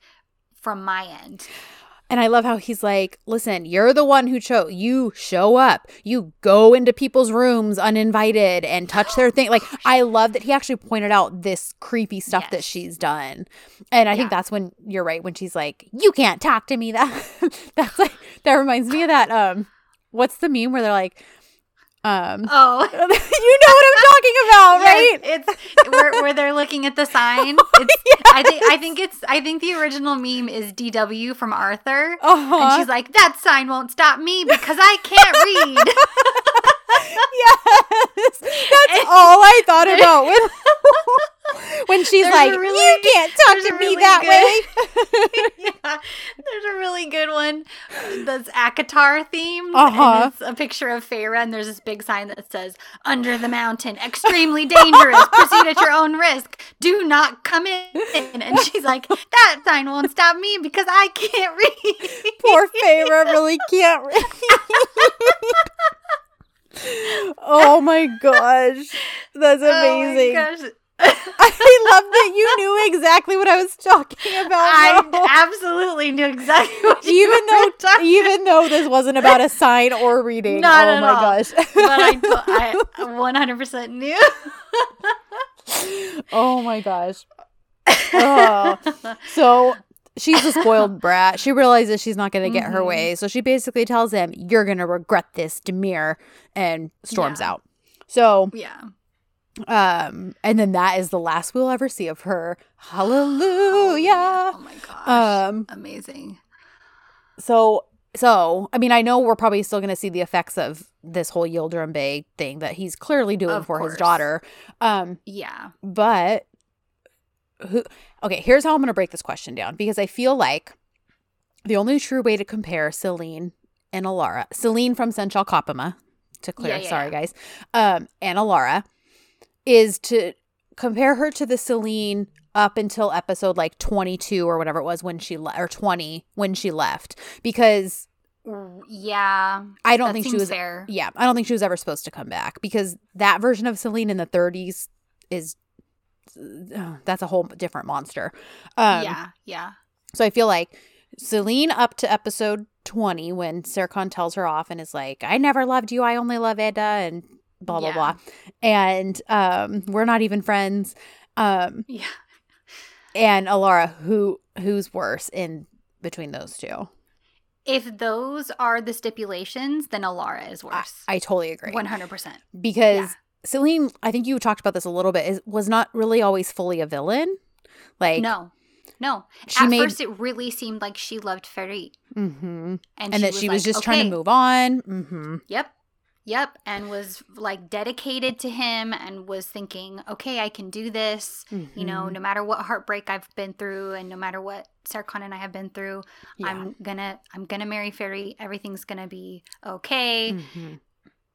from my end. And I love how he's like, listen, you're the one who chose. You show up. You go into people's rooms uninvited and touch their thing. Like, I love that he actually pointed out this creepy stuff that she's done. And I think that's when you're right when she's like, you can't talk to me. That that's like that reminds me of that. Um, what's the meme where they're like, um, Oh. you know what I'm talking about, right? Yes, it's where, where they're looking at the sign. It's, I think I think it's I think the original meme is DW from Arthur. Uh-huh. And she's like, that sign won't stop me because I can't read. Yes, that's all I thought about when when she's like, really- "You can't talk to me really that good- way." yeah, there's a really good one that's ACOTAR themed. Uh-huh. And it's a picture of Feyre, and there's this big sign that says, Under the mountain, extremely dangerous, proceed at your own risk, do not come in. And she's like, That sign won't stop me because I can't read. Poor Feyre really can't read. Oh my gosh, that's amazing! Oh my gosh. I love that you knew exactly what I was talking about. I now. absolutely knew exactly what you even were though talking even though this wasn't about a sign or reading. Not oh at my all. gosh. but I, I 100% knew. oh my gosh. Oh. So she's a spoiled brat. She realizes she's not going to get her Mhm. way. So she basically tells him, You're going to regret this, Demir, and storms Yeah. out. So, yeah. um, and then that is the last we'll ever see of her. Hallelujah. Oh my gosh. Um, Amazing. so, so, I mean, I know we're probably still going to see the effects of this whole Yildirim Bay thing that he's clearly doing Of for his daughter. Um, Yeah. but who okay here's how i'm going to break this question down because i feel like the only true way to compare celine and alara celine from sen çal kapımı to clear Yeah, yeah, sorry yeah. guys um and alara is to compare her to the celine up until episode like 22 or whatever it was when she le- or 20 when she left because Yeah. i don't think she was fair. yeah i don't think she was ever supposed to come back because that version of celine in the 30s is that's a whole different monster um yeah. Yeah. so i feel like celine up to episode 20 when Serkan tells her off and is like i never loved you i only love eda and blah blah Yeah. blah and um we're not even friends um Yeah. and alara who who's worse in between those two If those are the stipulations, then Alara is worse. i totally agree 100%. because Yeah. Celine, I think you talked about this a little bit, is was not really always fully a villain. Like no. No. she At made first, it really seemed like she loved Ferit. Mhm. And, and that she was like, just trying to move on. hmm Yep. Yep. And was like dedicated to him and was thinking, okay, I can do this. You Mm-hmm. know, no matter what heartbreak I've been through and no matter what Serkan and I have been through, yeah. I'm gonna I'm gonna marry Ferit. Everything's gonna be okay. Mhm.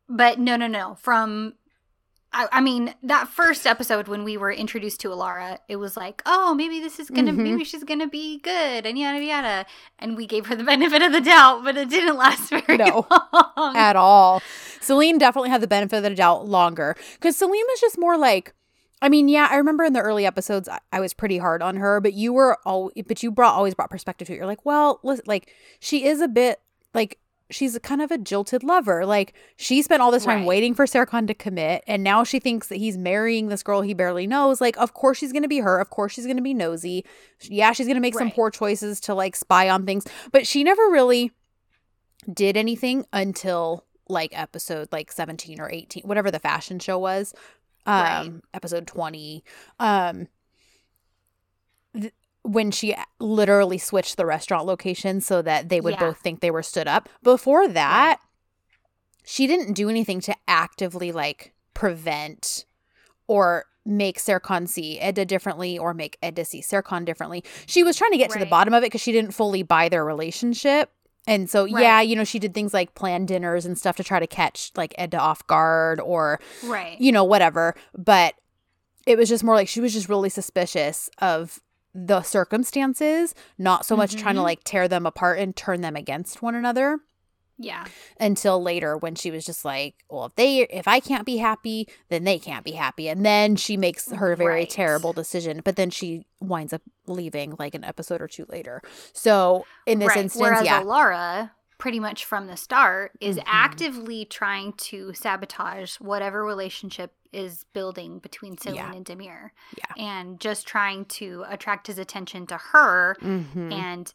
But no, no, no. From I, I mean, that first episode when we were introduced to Alara, it was like, oh, maybe this is gonna, Mhm. maybe she's gonna be good, and yada yada. And we gave her the benefit of the doubt, but it didn't last very No. long. at all. Celine definitely had the benefit of the doubt longer because Celine was just more like. I mean, yeah, I remember in the early episodes I, I was pretty hard on her, but you were all, but you brought always brought perspective to it. You're like, well, listen, like she is a bit like she's a kind of a jilted lover. Like she spent all this time Right. waiting for Serkan to commit, and now she thinks that he's marrying this girl he barely knows. Like, of course she's gonna be her. Of course she's gonna be nosy. Yeah, she's gonna make some poor choices to like spy on things, but she never really did anything until like episode like 17 or 18 whatever the fashion show was um Right. episode 20 um when she literally switched the restaurant location so that they would Yeah. both think they were stood up. Before that, she didn't do anything to actively like prevent or make Serkan see Eda differently or make Eda see Serkan differently. She was trying to get to the bottom of it because she didn't fully buy their relationship. And so, yeah, you know, she did things like plan dinners and stuff to try to catch like Eda off guard or Right. you know, whatever. But it was just more like she was just really suspicious of the circumstances, not so much trying to Mhm. like tear them apart and turn them against one another yeah. until later when she was just like, well, if they if I can't be happy, then they can't be happy. And then she makes her very Right. terrible decision, but then she winds up leaving like an episode or two later. So, in this right. instance, Whereas yeah. Alara, pretty much from the start, is Mhm. actively trying to sabotage whatever relationship is building between Celine Yeah. and Demir. Yeah. And just trying to attract his attention to her Mhm. and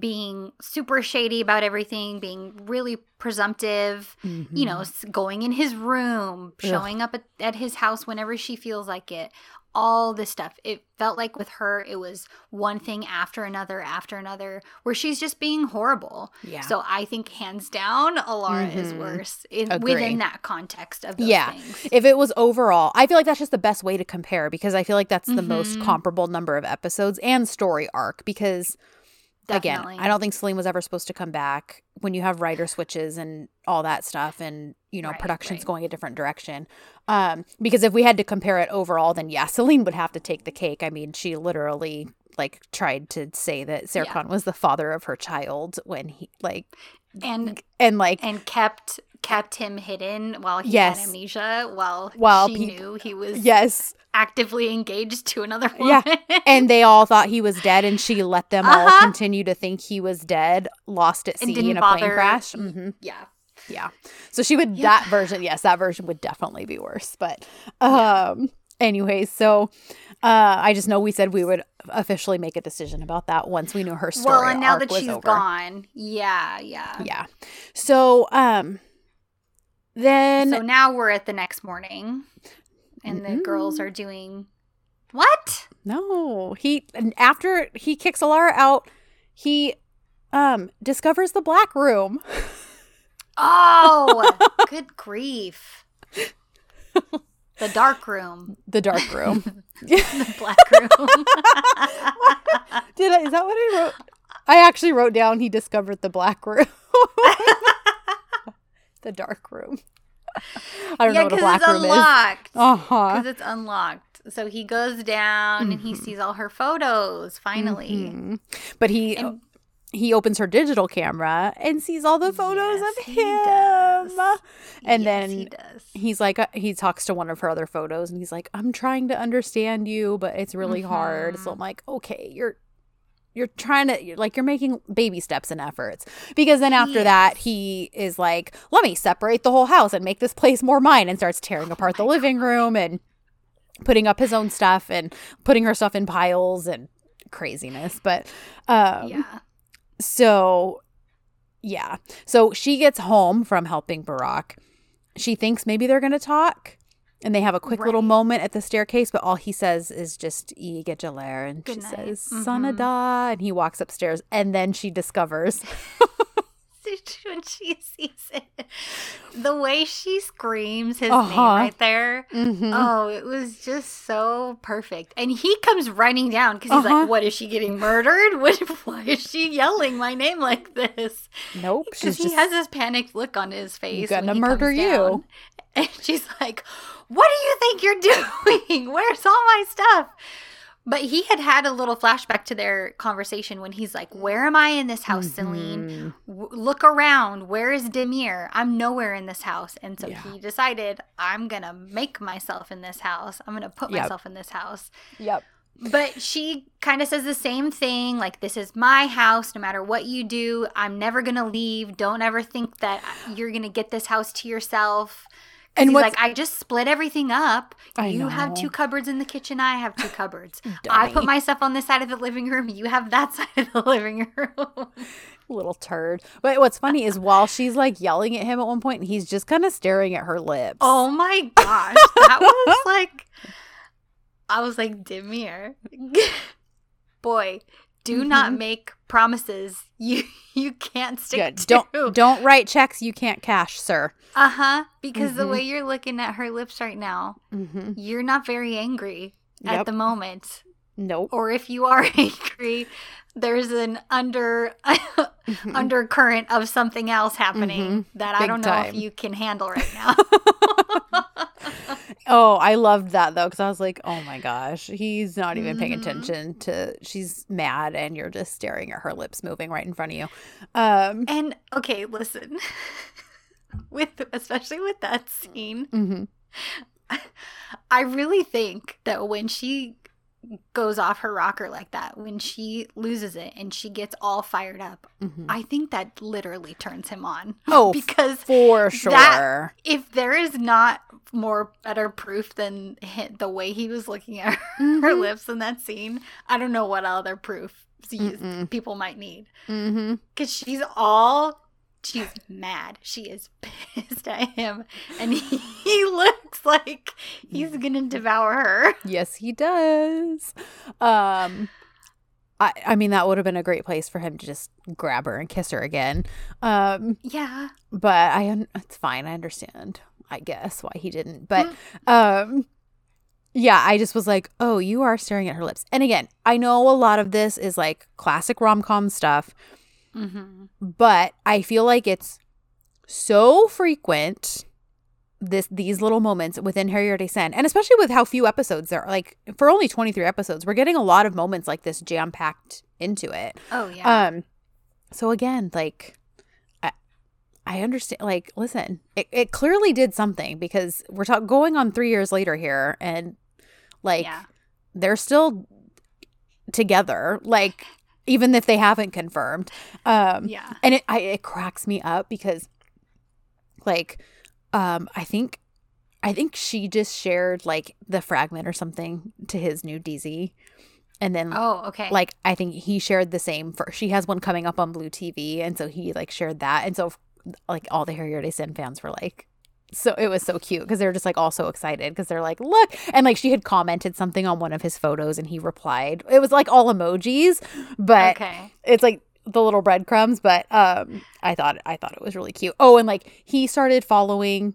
being super shady about everything, being really presumptive, you know, Mhm. going in his room, Ugh. showing up at, at his house whenever she feels like it, all this stuff. It felt like with her, it was one thing after another after another, where she's just being horrible. yeah. So I think hands down, Alara is Mhm. worse in, within that context of those Yeah. things. if it was overall, I feel like that's just the best way to compare because I feel like that's the most Mhm. comparable number of episodes and story arc because Definitely. again, I don't think Celine was ever supposed to come back when you have writer switches and all that stuff and you know Right, production's right. going a different direction. Um because if we had to compare it overall then yeah, Celine would have to take the cake. I mean, she literally like tried to say that Yeah. Serkan was the father of her child when he like and and like and kept kept him hidden while he Yes. had amnesia while While she peop- knew he was yes actively engaged to another Yeah. and they all thought he was dead and she let them all Uh-huh. continue to think he was dead lost at sea in a plane bother- crash hmm yeah. yeah so she would Yeah. that version yes that version would definitely be worse but um anyways so uh i just know we said we would officially make a decision about that once we knew her story Well, and now that she's over. gone, yeah, yeah. yeah so um then So now we're at the next morning, and the girls are doing what? no he and after he kicks alara out he um discovers the black room Oh, good grief! The dark room, the dark room the black room. Did I, is that what I wrote? I actually wrote down he discovered the black room. The dark room. I don't yeah, know what a because black it's room is. unlocked. Huh. Because it's unlocked. So he goes down and he Mhm. sees all her photos. Finally, Mhm. But he And- he opens her digital camera and sees all the photos Yes, of he him. does. And Yes, then he does. He's like uh, he talks to one of her other photos and he's like, "I'm trying to understand you, but it's really hard." So Mhm. I'm like, "Okay, you're you're trying to like you're making baby steps and efforts." Because then after He that, he is like, "Let me separate the whole house and make this place more mine," and starts tearing apart the Oh my living room and putting up his own stuff and putting her stuff in piles and craziness. But um yeah. so, yeah. So she gets home from helping Burak. She thinks maybe they're going to talk. And they have a quick little moment at the staircase, but all he says is just "E get Jaler," and Good she night. says Mhm. "Sanada," and he walks upstairs. And then she discovers, when she sees it, the way she screams his Uh-huh. name right there. Mhm. Oh, it was just so perfect. And he comes running down because he's Uh-huh. like, "What is she getting murdered? What? Why is she yelling my name like this?" "Nope." Because he just has this panicked look on his face. when gonna he murder comes you. down. And she's like, What do you think you're doing? Where's all my stuff? But he had had a little flashback to their conversation when he's like, Where am I in this house, Celine? Mhm. W- look around. Where is Demir? I'm nowhere in this house. And so Yeah. he decided, I'm going to make myself in this house. I'm going to put Yep. myself in this house. Yep. But she kind of says the same thing like, this is my house. No matter what you do, I'm never going to leave. Don't ever think that you're going to get this house to yourself. And he's like, I just split everything up. I you have two cupboards in the kitchen. I have two cupboards. I put my stuff on this side of the living room. You have that side of the living room. little turd. But what's funny is while she's like yelling at him at one point, he's just kind of staring at her lips. Oh my gosh. That was like, I was like, Demir. boy, do Mhm. not make promises you you can't stick to. don't don't write checks you can't cash, sir. Uh huh. Because the Mhm. way you're looking at her lips right now, Mm-hmm. you're not very angry at the moment. Nope. Or if you are angry, there's an under Mhm. undercurrent of something else happening Mhm. that I don't know time. if you can handle right now. Oh, I loved that though because I was like, oh my gosh, he's not even paying Mhm. attention to. She's mad, and you're just staring at her lips moving right in front of you. Um. and okay, listen. with especially with that scene, mhm. I really think that when she goes off her rocker like that, when she loses it and she gets all fired up, Mhm. I think that literally turns him on. Oh, because for sure. if there is not more better proof than the way he was looking at her, her Mhm. lips in that scene, I don't know what other proof people might need. Mm-hmm. Because she's all. She's mad. She is pissed at him. And he, he looks like he's going to devour her. Yes, he does. Um. I, I mean that would have been a great place for him to just grab her and kiss her again. Um, Yeah. but I it's fine. I understand. I guess why he didn't. But um yeah, I just was like, "Oh, you are staring at her lips." And again, I know a lot of this is like classic rom-com stuff, Mm-hmm. but I feel like it's so frequent this these little moments within Her Yerde Sen, and especially with how few episodes there are. Like for only 23 episodes, we're getting a lot of moments like this jam-packed into it. Oh, yeah. Um, so again, like, I, I understand. Like, listen, it, it clearly did something because we're talking going on three years later here, and like yeah. they're still together. Like, even if they haven't confirmed. Um, Yeah. and it I, it cracks me up because, like, um, I think. I think she just shared like the fragment or something to his new dizi. And then Oh, okay. like I think he shared the same for she has one coming up on BluTV and so he like shared that and so like all the Her Yerde Sen fans were like so it was so cute because they were just like all so excited because they're like look and like she had commented something on one of his photos and he replied it was like all emojis but okay. it's like the little breadcrumbs but um I thought I thought it was really cute oh and like he started following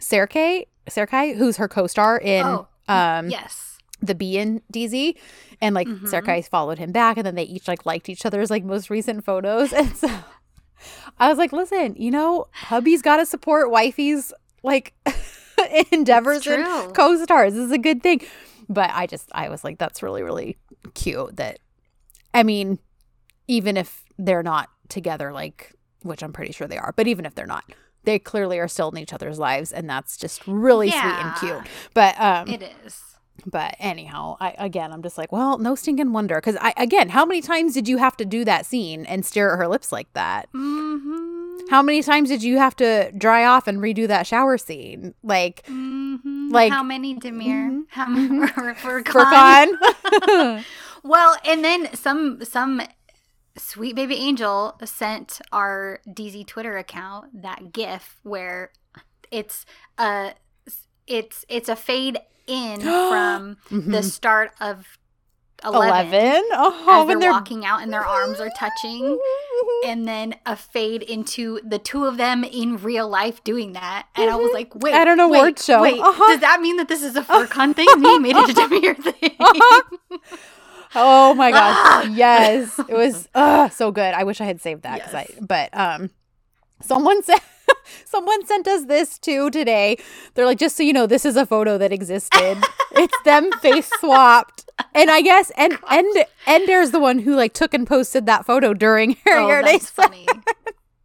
Serkay Serkay who's her co-star in oh, um yes. the B and dizi, and like. Serkay followed him back, and then they each like liked each other's like most recent photos, and so I was like, listen, you know, hubby's got to support wifey's like endeavors and co-stars. This is a good thing, but I just I was like, that's really really cute. That I mean, even if they're not together, like which I'm pretty sure they are, but even if they're not. They clearly are still in each other's lives, and that's just really sweet and cute. But um, It is. But anyhow, I again, I'm just like, well, no stinking wonder. Because I again, how many times did you have to do that scene and stare at her lips like that? Mm-hmm. How many times did you have to dry off and redo that shower scene? Like Mm-hmm. Like- how many Demir? Mhm. How many for, for for con. Well, and then some some sweet baby angel sent our dizi Twitter account that GIF where it's a it's it's a fade in from the Mhm. start of eleven, Eleven. Oh, as when they're they're walking out and their arms are touching. And then a fade into the two of them in real life doing that, and I was like, "Wait, At an wait, award show. Wait, Uh-huh. does that mean that this is a Furkan thing? Me made it a Demir thing." Oh my gosh. Ah! yes. It was uh, so good. I wish I had saved that Yes. I but um someone said someone sent us this too today. They're like just so you know this is a photo that existed. it's them face swapped. And I guess and and Ender's the one who like took and posted that photo during oh, Her Yerde. that's funny.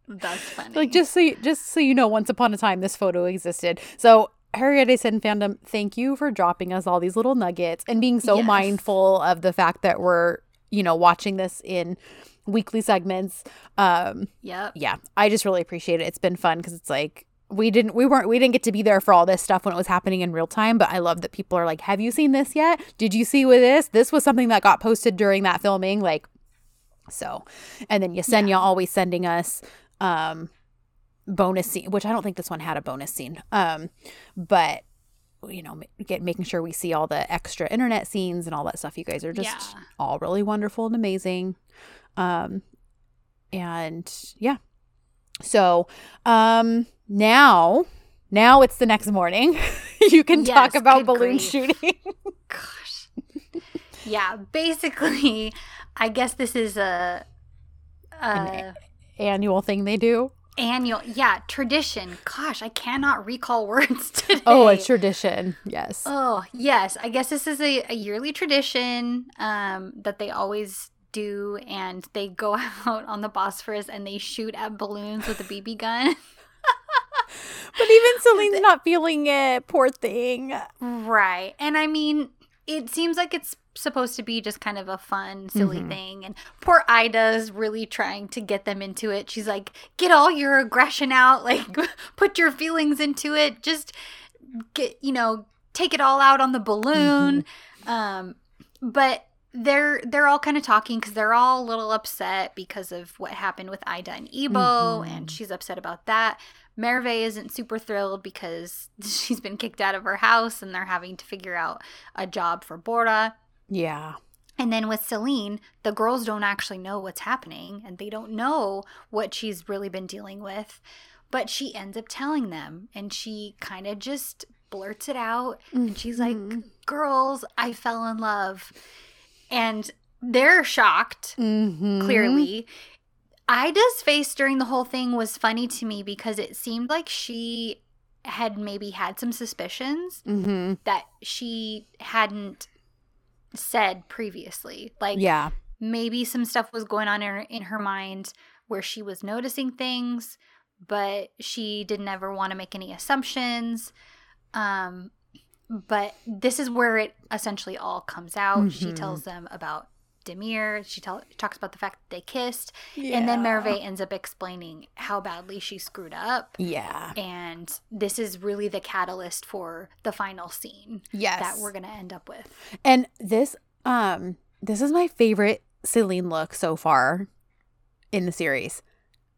That's funny. Like just so you, just so you know once upon a time this photo existed. So Her Yerde Sen fandom, thank you for dropping us all these little nuggets and being so Yes. mindful of the fact that we're, you know, watching this in weekly segments. Um, Yep. yeah, I just really appreciate it. It's been fun because it's like we didn't we weren't we didn't get to be there for all this stuff when it was happening in real time, but I love that people are like, "Have you seen this yet? Did you see with this? This was something that got posted during that filming." Like, so, and then Yesenia Yeah. always sending us um bonus scene, which I don't think this one had a bonus scene. Um, but you know, get making sure we see all the extra internet scenes and all that stuff. You guys are just Yeah. all really wonderful and amazing. Um, and yeah. So, um, now, now it's the next morning. you can talk about balloon grief. shooting. Gosh. yeah, basically, I guess this is a, a Annual thing they do. annual, yeah, tradition. Gosh, I cannot recall words today. Oh, a tradition. Yes. Oh, yes. I guess this is a, a yearly tradition um, that they always do, and they go out on the Bosphorus and they shoot at balloons with a BB gun. But even Celine's not feeling it. Poor thing. right. And I mean, it seems like it's supposed to be just kind of a fun, silly Mhm. thing. And poor Ida's really trying to get them into it. She's like, get all your aggression out, like, put your feelings into it. Just get, you know, take it all out on the balloon. Um, but they're they're all kind of talking because they're all a little upset because of what happened with Ida and Ebo, Mhm. and she's upset about that. Merve isn't super thrilled because she's been kicked out of her house and they're having to figure out a job for Borda. Yeah. And then with Celine, the girls don't actually know what's happening and they don't know what she's really been dealing with. But she ends up telling them and she kind of just blurts it out. And she's like, Mhm. Girls, I fell in love. And they're shocked, Mhm. clearly. Ida's face during the whole thing was funny to me because it seemed like she had maybe had some suspicions Mhm. that she hadn't said previously. Like, Yeah. maybe some stuff was going on in her, in her mind where she was noticing things, but she didn't ever want to make any assumptions. Um, but this is where it essentially all comes out. She Mhm. tells them about Demir. She tell, talks about the fact that they kissed. And then Merve ends up explaining how badly she screwed up. Yeah. And this is really the catalyst for the final scene Yes. that we're going to end up with. And this um this is my favorite Celine look so far in the series.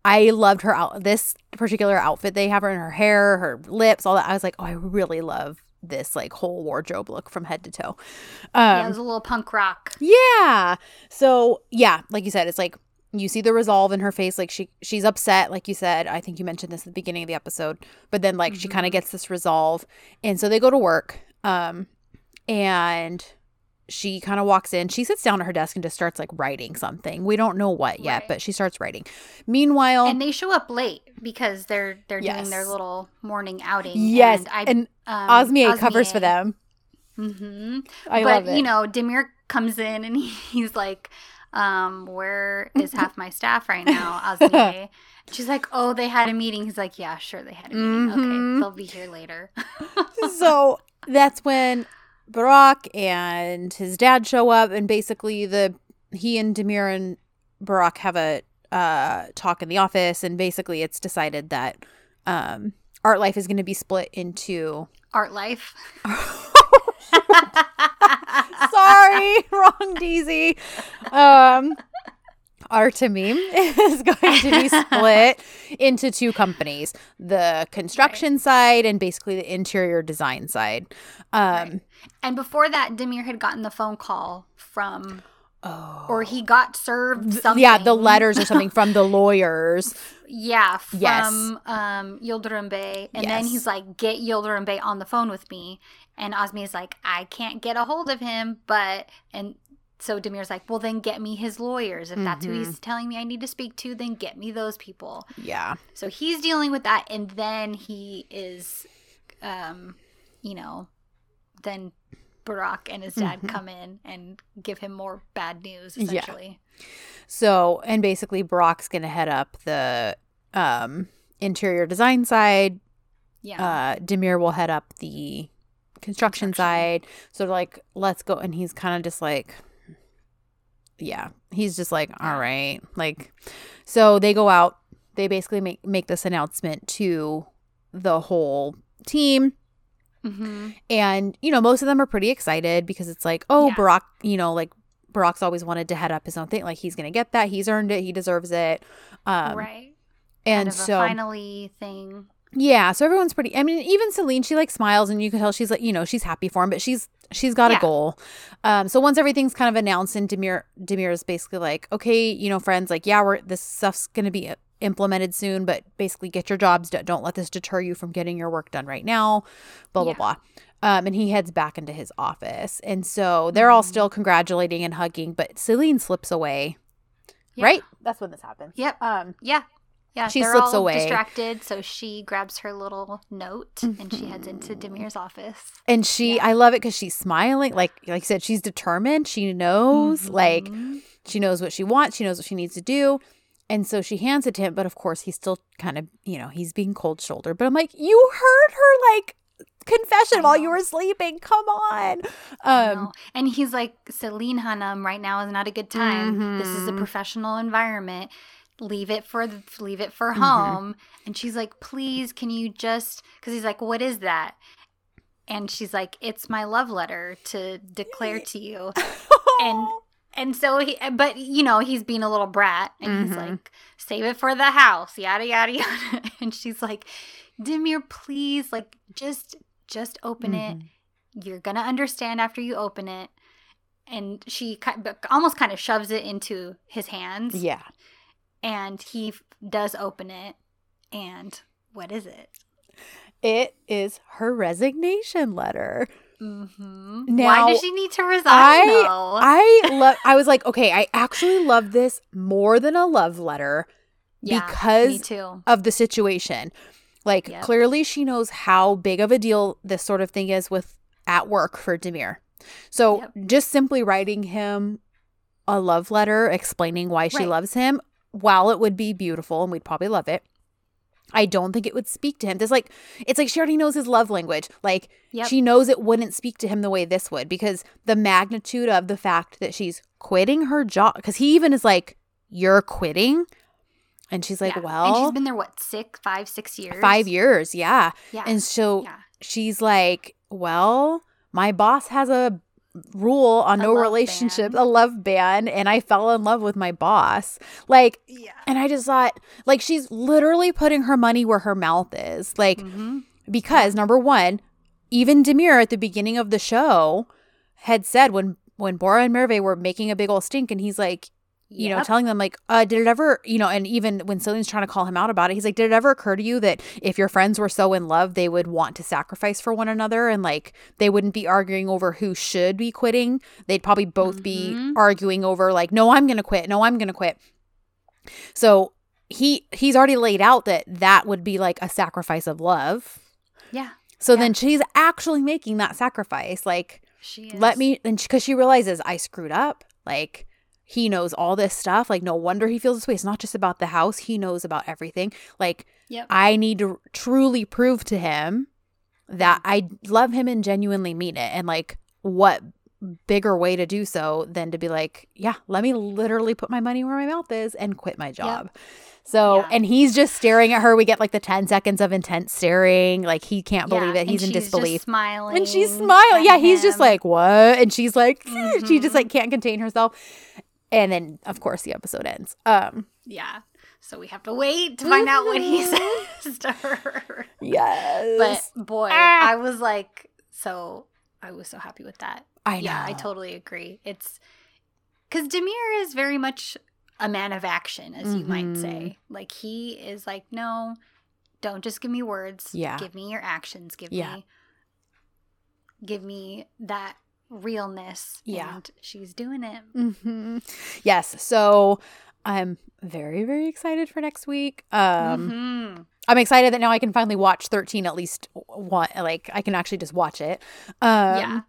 I loved her out this particular outfit they have her in her hair, her lips, all that. I was like, "Oh, I really love this like whole wardrobe look from head to toe." yeah, it Um was a little punk rock. yeah. So, yeah, like you said, it's like you see the resolve in her face like she she's upset like you said. I think you mentioned this at the beginning of the episode, but then like she Mhm. kind of gets this resolve and so they go to work um and she kind of walks in. She sits down at her desk and just starts like writing something. We don't know what yet, Right. but she starts writing. Meanwhile, and they show up late because they're they're doing their little morning outing. yes, and, I, and um, covers for them. hmm I but love it. you know, Demir comes in and he's like, um, "Where is half my staff right now?" Osmier. She's like, "Oh, they had a meeting." He's like, "Yeah, sure, they had a meeting. Mhm. Okay, they'll be here later." so that's when Burak and his dad show up, and basically the he and Demir and Burak have a uh, talk in the office, and basically it's decided that um, Art Life is going to be split into. Art life. Sorry, wrong dizi. Um, Artemim is going to be split into two companies the construction side and basically the interior design side. Um, Right. And before that, Demir had gotten the phone call from, oh. or he got served something. Yeah, the letters or something from the lawyers. Yeah, from Yes. um Yildirim Bey. And then he's like, get Yildirim Bey on the phone with me. And Osmi is like, I can't get a hold of him, but and so Demir's like, Well then get me his lawyers. If that's who Mm-hmm. he's telling me I need to speak to, then get me those people. Yeah. So he's dealing with that and then he is um, you know, then Burak and his dad Mhm. come in and give him more bad news, Yeah. essentially. So, and basically, Burak's going to head up the um, interior design side. Yeah. Uh, Demir will head up the construction, Construction. side. So, like, let's go. And he's kind of just like, yeah, he's just like, all right. Like, so they go out. They basically make, make this announcement to the whole team. hmm And, you know, most of them are pretty excited because it's like, oh, Yeah. Burak, you know, like Burak's always wanted to head up his own thing. Like he's going to get that. He's earned it. He deserves it. Um, right. And so, finally thing. Yeah, so everyone's pretty. I mean, even Celine, she like smiles, and you can tell she's like, you know, she's happy for him, but she's she's got Yeah. a goal. Um, so once everything's kind of announced, and Demir Demir is basically like, okay, you know, friends, like, yeah, we're this stuff's gonna be implemented soon, but basically get your jobs done. Don't let this deter you from getting your work done right now. Blah blah Yeah. blah. Um, and he heads back into his office, and so they're all Mhm. still congratulating and hugging, but Celine slips away. Yeah. Right, that's when this happens. Yep. Um, Yeah. Yeah. She slips all away. distracted, so she grabs her little note and she heads Mm-hmm. into Demir's office. And she, Yeah. I love it because she's smiling. Like, like I said, she's determined. She knows, like, Mhm. she knows what she wants. She knows what she needs to do. And so she hands it to him. But of course, he's still kind of, you know, he's being cold shouldered. But I'm like, you heard her, like, confession while you were sleeping. Come on. Um, and he's like, Celine Hanum, right now is not a good time. This is a Mhm. professional environment. Leave it for leave it for Mhm. home. And she's like, please, can you just? Because he's like, what is that? And she's like, it's my love letter to declare to you. And and so he, but you know, he's being a little brat, and he's Mhm. like, save it for the house, yada yada yada. And she's like, Demir, please, like, just just open it Mhm. you're gonna understand after you open it and she almost kind of shoves it into his hands yeah. And he f- does open it and what is it It is her resignation letter. mm-hmm. Now, why does she need to resign I- though I love, I was like, okay, I actually love this more than a love letter yeah, because of the situation. Like Yep. clearly she knows how big of a deal this sort of thing is with at work for Demir. So Yep. just simply writing him a love letter explaining why she Right. loves him, while it would be beautiful and we'd probably love it, I don't think it would speak to him. There's like it's like she already knows his love language. Like Yep. she knows it wouldn't speak to him the way this would because the magnitude of the fact that she's quitting her job because he even is like, You're quitting? And she's like, Yeah. Well and she's been there what six five six years five years, yeah. yeah And so yeah she's like, Well, my boss has a rule on no relationship, ban. a love ban, and I fell in love with my boss. Like, yeah and I just thought, like, she's literally putting her money where her mouth is. Like, mm-hmm. because number one, even Demir at the beginning of the show had said when when Bora and Merve were making a big old stink, and he's like, you know, telling them like, uh, did it ever, you know, and even when Celine's trying to call him out about it, he's like, did it ever occur to you that if your friends were so in love, they would want to sacrifice for one another and like they wouldn't be arguing over who should be quitting? They'd probably both be Mhm. arguing over like, no, I'm going to quit. No, I'm going to quit. So he he's already laid out that that would be like a sacrifice of love. yeah So Yeah. then she's actually making that sacrifice. Like, she is. let me, and because she realizes I screwed up. Like, he knows all this stuff. Like, no wonder he feels this way. It's not just about the house, he knows about everything. Like, Yep. I need to truly prove to him that I love him and genuinely mean it. And, like, what bigger way to do so than to be like, yeah, let me literally put my money where my mouth is and quit my job. So, Yeah. and he's just staring at her. We get like the 10 seconds of intense staring. Like, he can't believe Yeah, it. He's in disbelief. just smiling And she's smiling. Yeah, he's just like, what? And she's like, she just like can't contain herself. And then, of course, the episode ends. Um, Yeah. So we have to wait to find out what he says to her. yes. But boy, Ah. I was like, so I was so happy with that. I know. Yeah, I totally agree. It's because Demir is very much a man of action, as you might Mhm. say. Like he is like, no, don't just give me words. Yeah. Give me your actions. Give Yeah. me give me that realness. Yeah. And she's doing it. hmm Yes. So I'm very, very excited for next week. Um, Mhm. I'm excited that now I can finally watch 13 at least one. Like I can actually just watch it. Um, Yeah.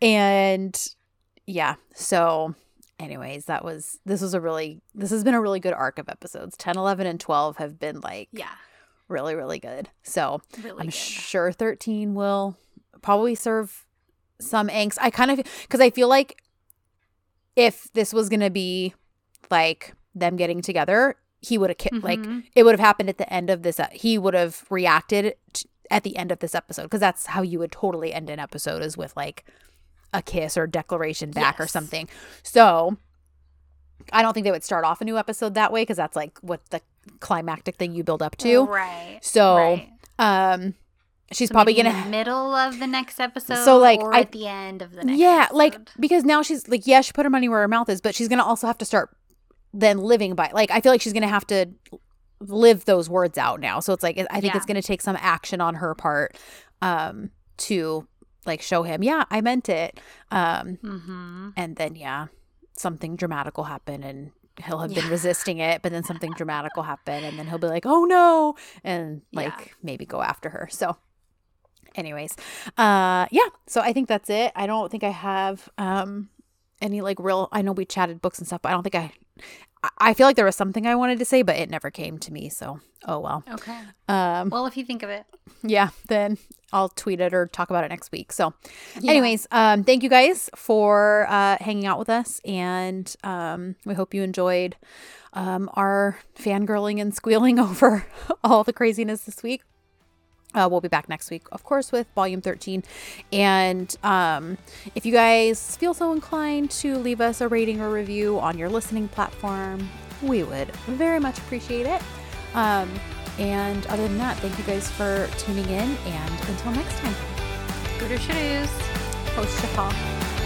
And yeah. So anyways, that was, this was a really, this has been a really good arc of episodes. 10, 11, and 12 have been like Yeah. really, really good. So Really I'm good. sure 13 will probably serve some angst. I kind of because I feel like if this was going to be like them getting together, he would have ki- like Mhm. it would have happened at the end of this. e- He would have reacted t- at the end of this episode because that's how you would totally end an episode is with like a kiss or declaration back or something. So I don't think they would start off a new episode that way because that's like what the climactic thing you build up to. Right. So right. Um, she's So probably gonna the middle of the next episode. So, like, or I- at the end of the next. yeah episode. like because now she's like yeah she put her money where her mouth is but she's gonna also have to start then living by like i feel like she's gonna have to live those words out now so it's like i think Yeah. it's gonna take some action on her part um to like show him yeah i meant it um Mm-hmm. and then yeah something dramatic will happen and he'll have been resisting it but then something dramatic will happen and then he'll be like oh no and Yeah. like maybe go after her so anyways uh yeah so i think that's it i don't think i have um any like real i know we chatted books and stuff but i don't think i I- feel like there was something i wanted to say but it never came to me so oh well Okay. um Well, if you think of it. yeah then i'll tweet it or talk about it next week so Yeah. anyways um thank you guys for uh hanging out with us and um we hope you enjoyed um our fangirling and squealing over all the craziness this week uh, we'll be back next week, of course, with volume 13. And um, if you guys feel so inclined to leave us a rating or review on your listening platform, we would very much appreciate it. Um, and other than that, thank you guys for tuning in. And until next time, Gooder shoes. post Shahal.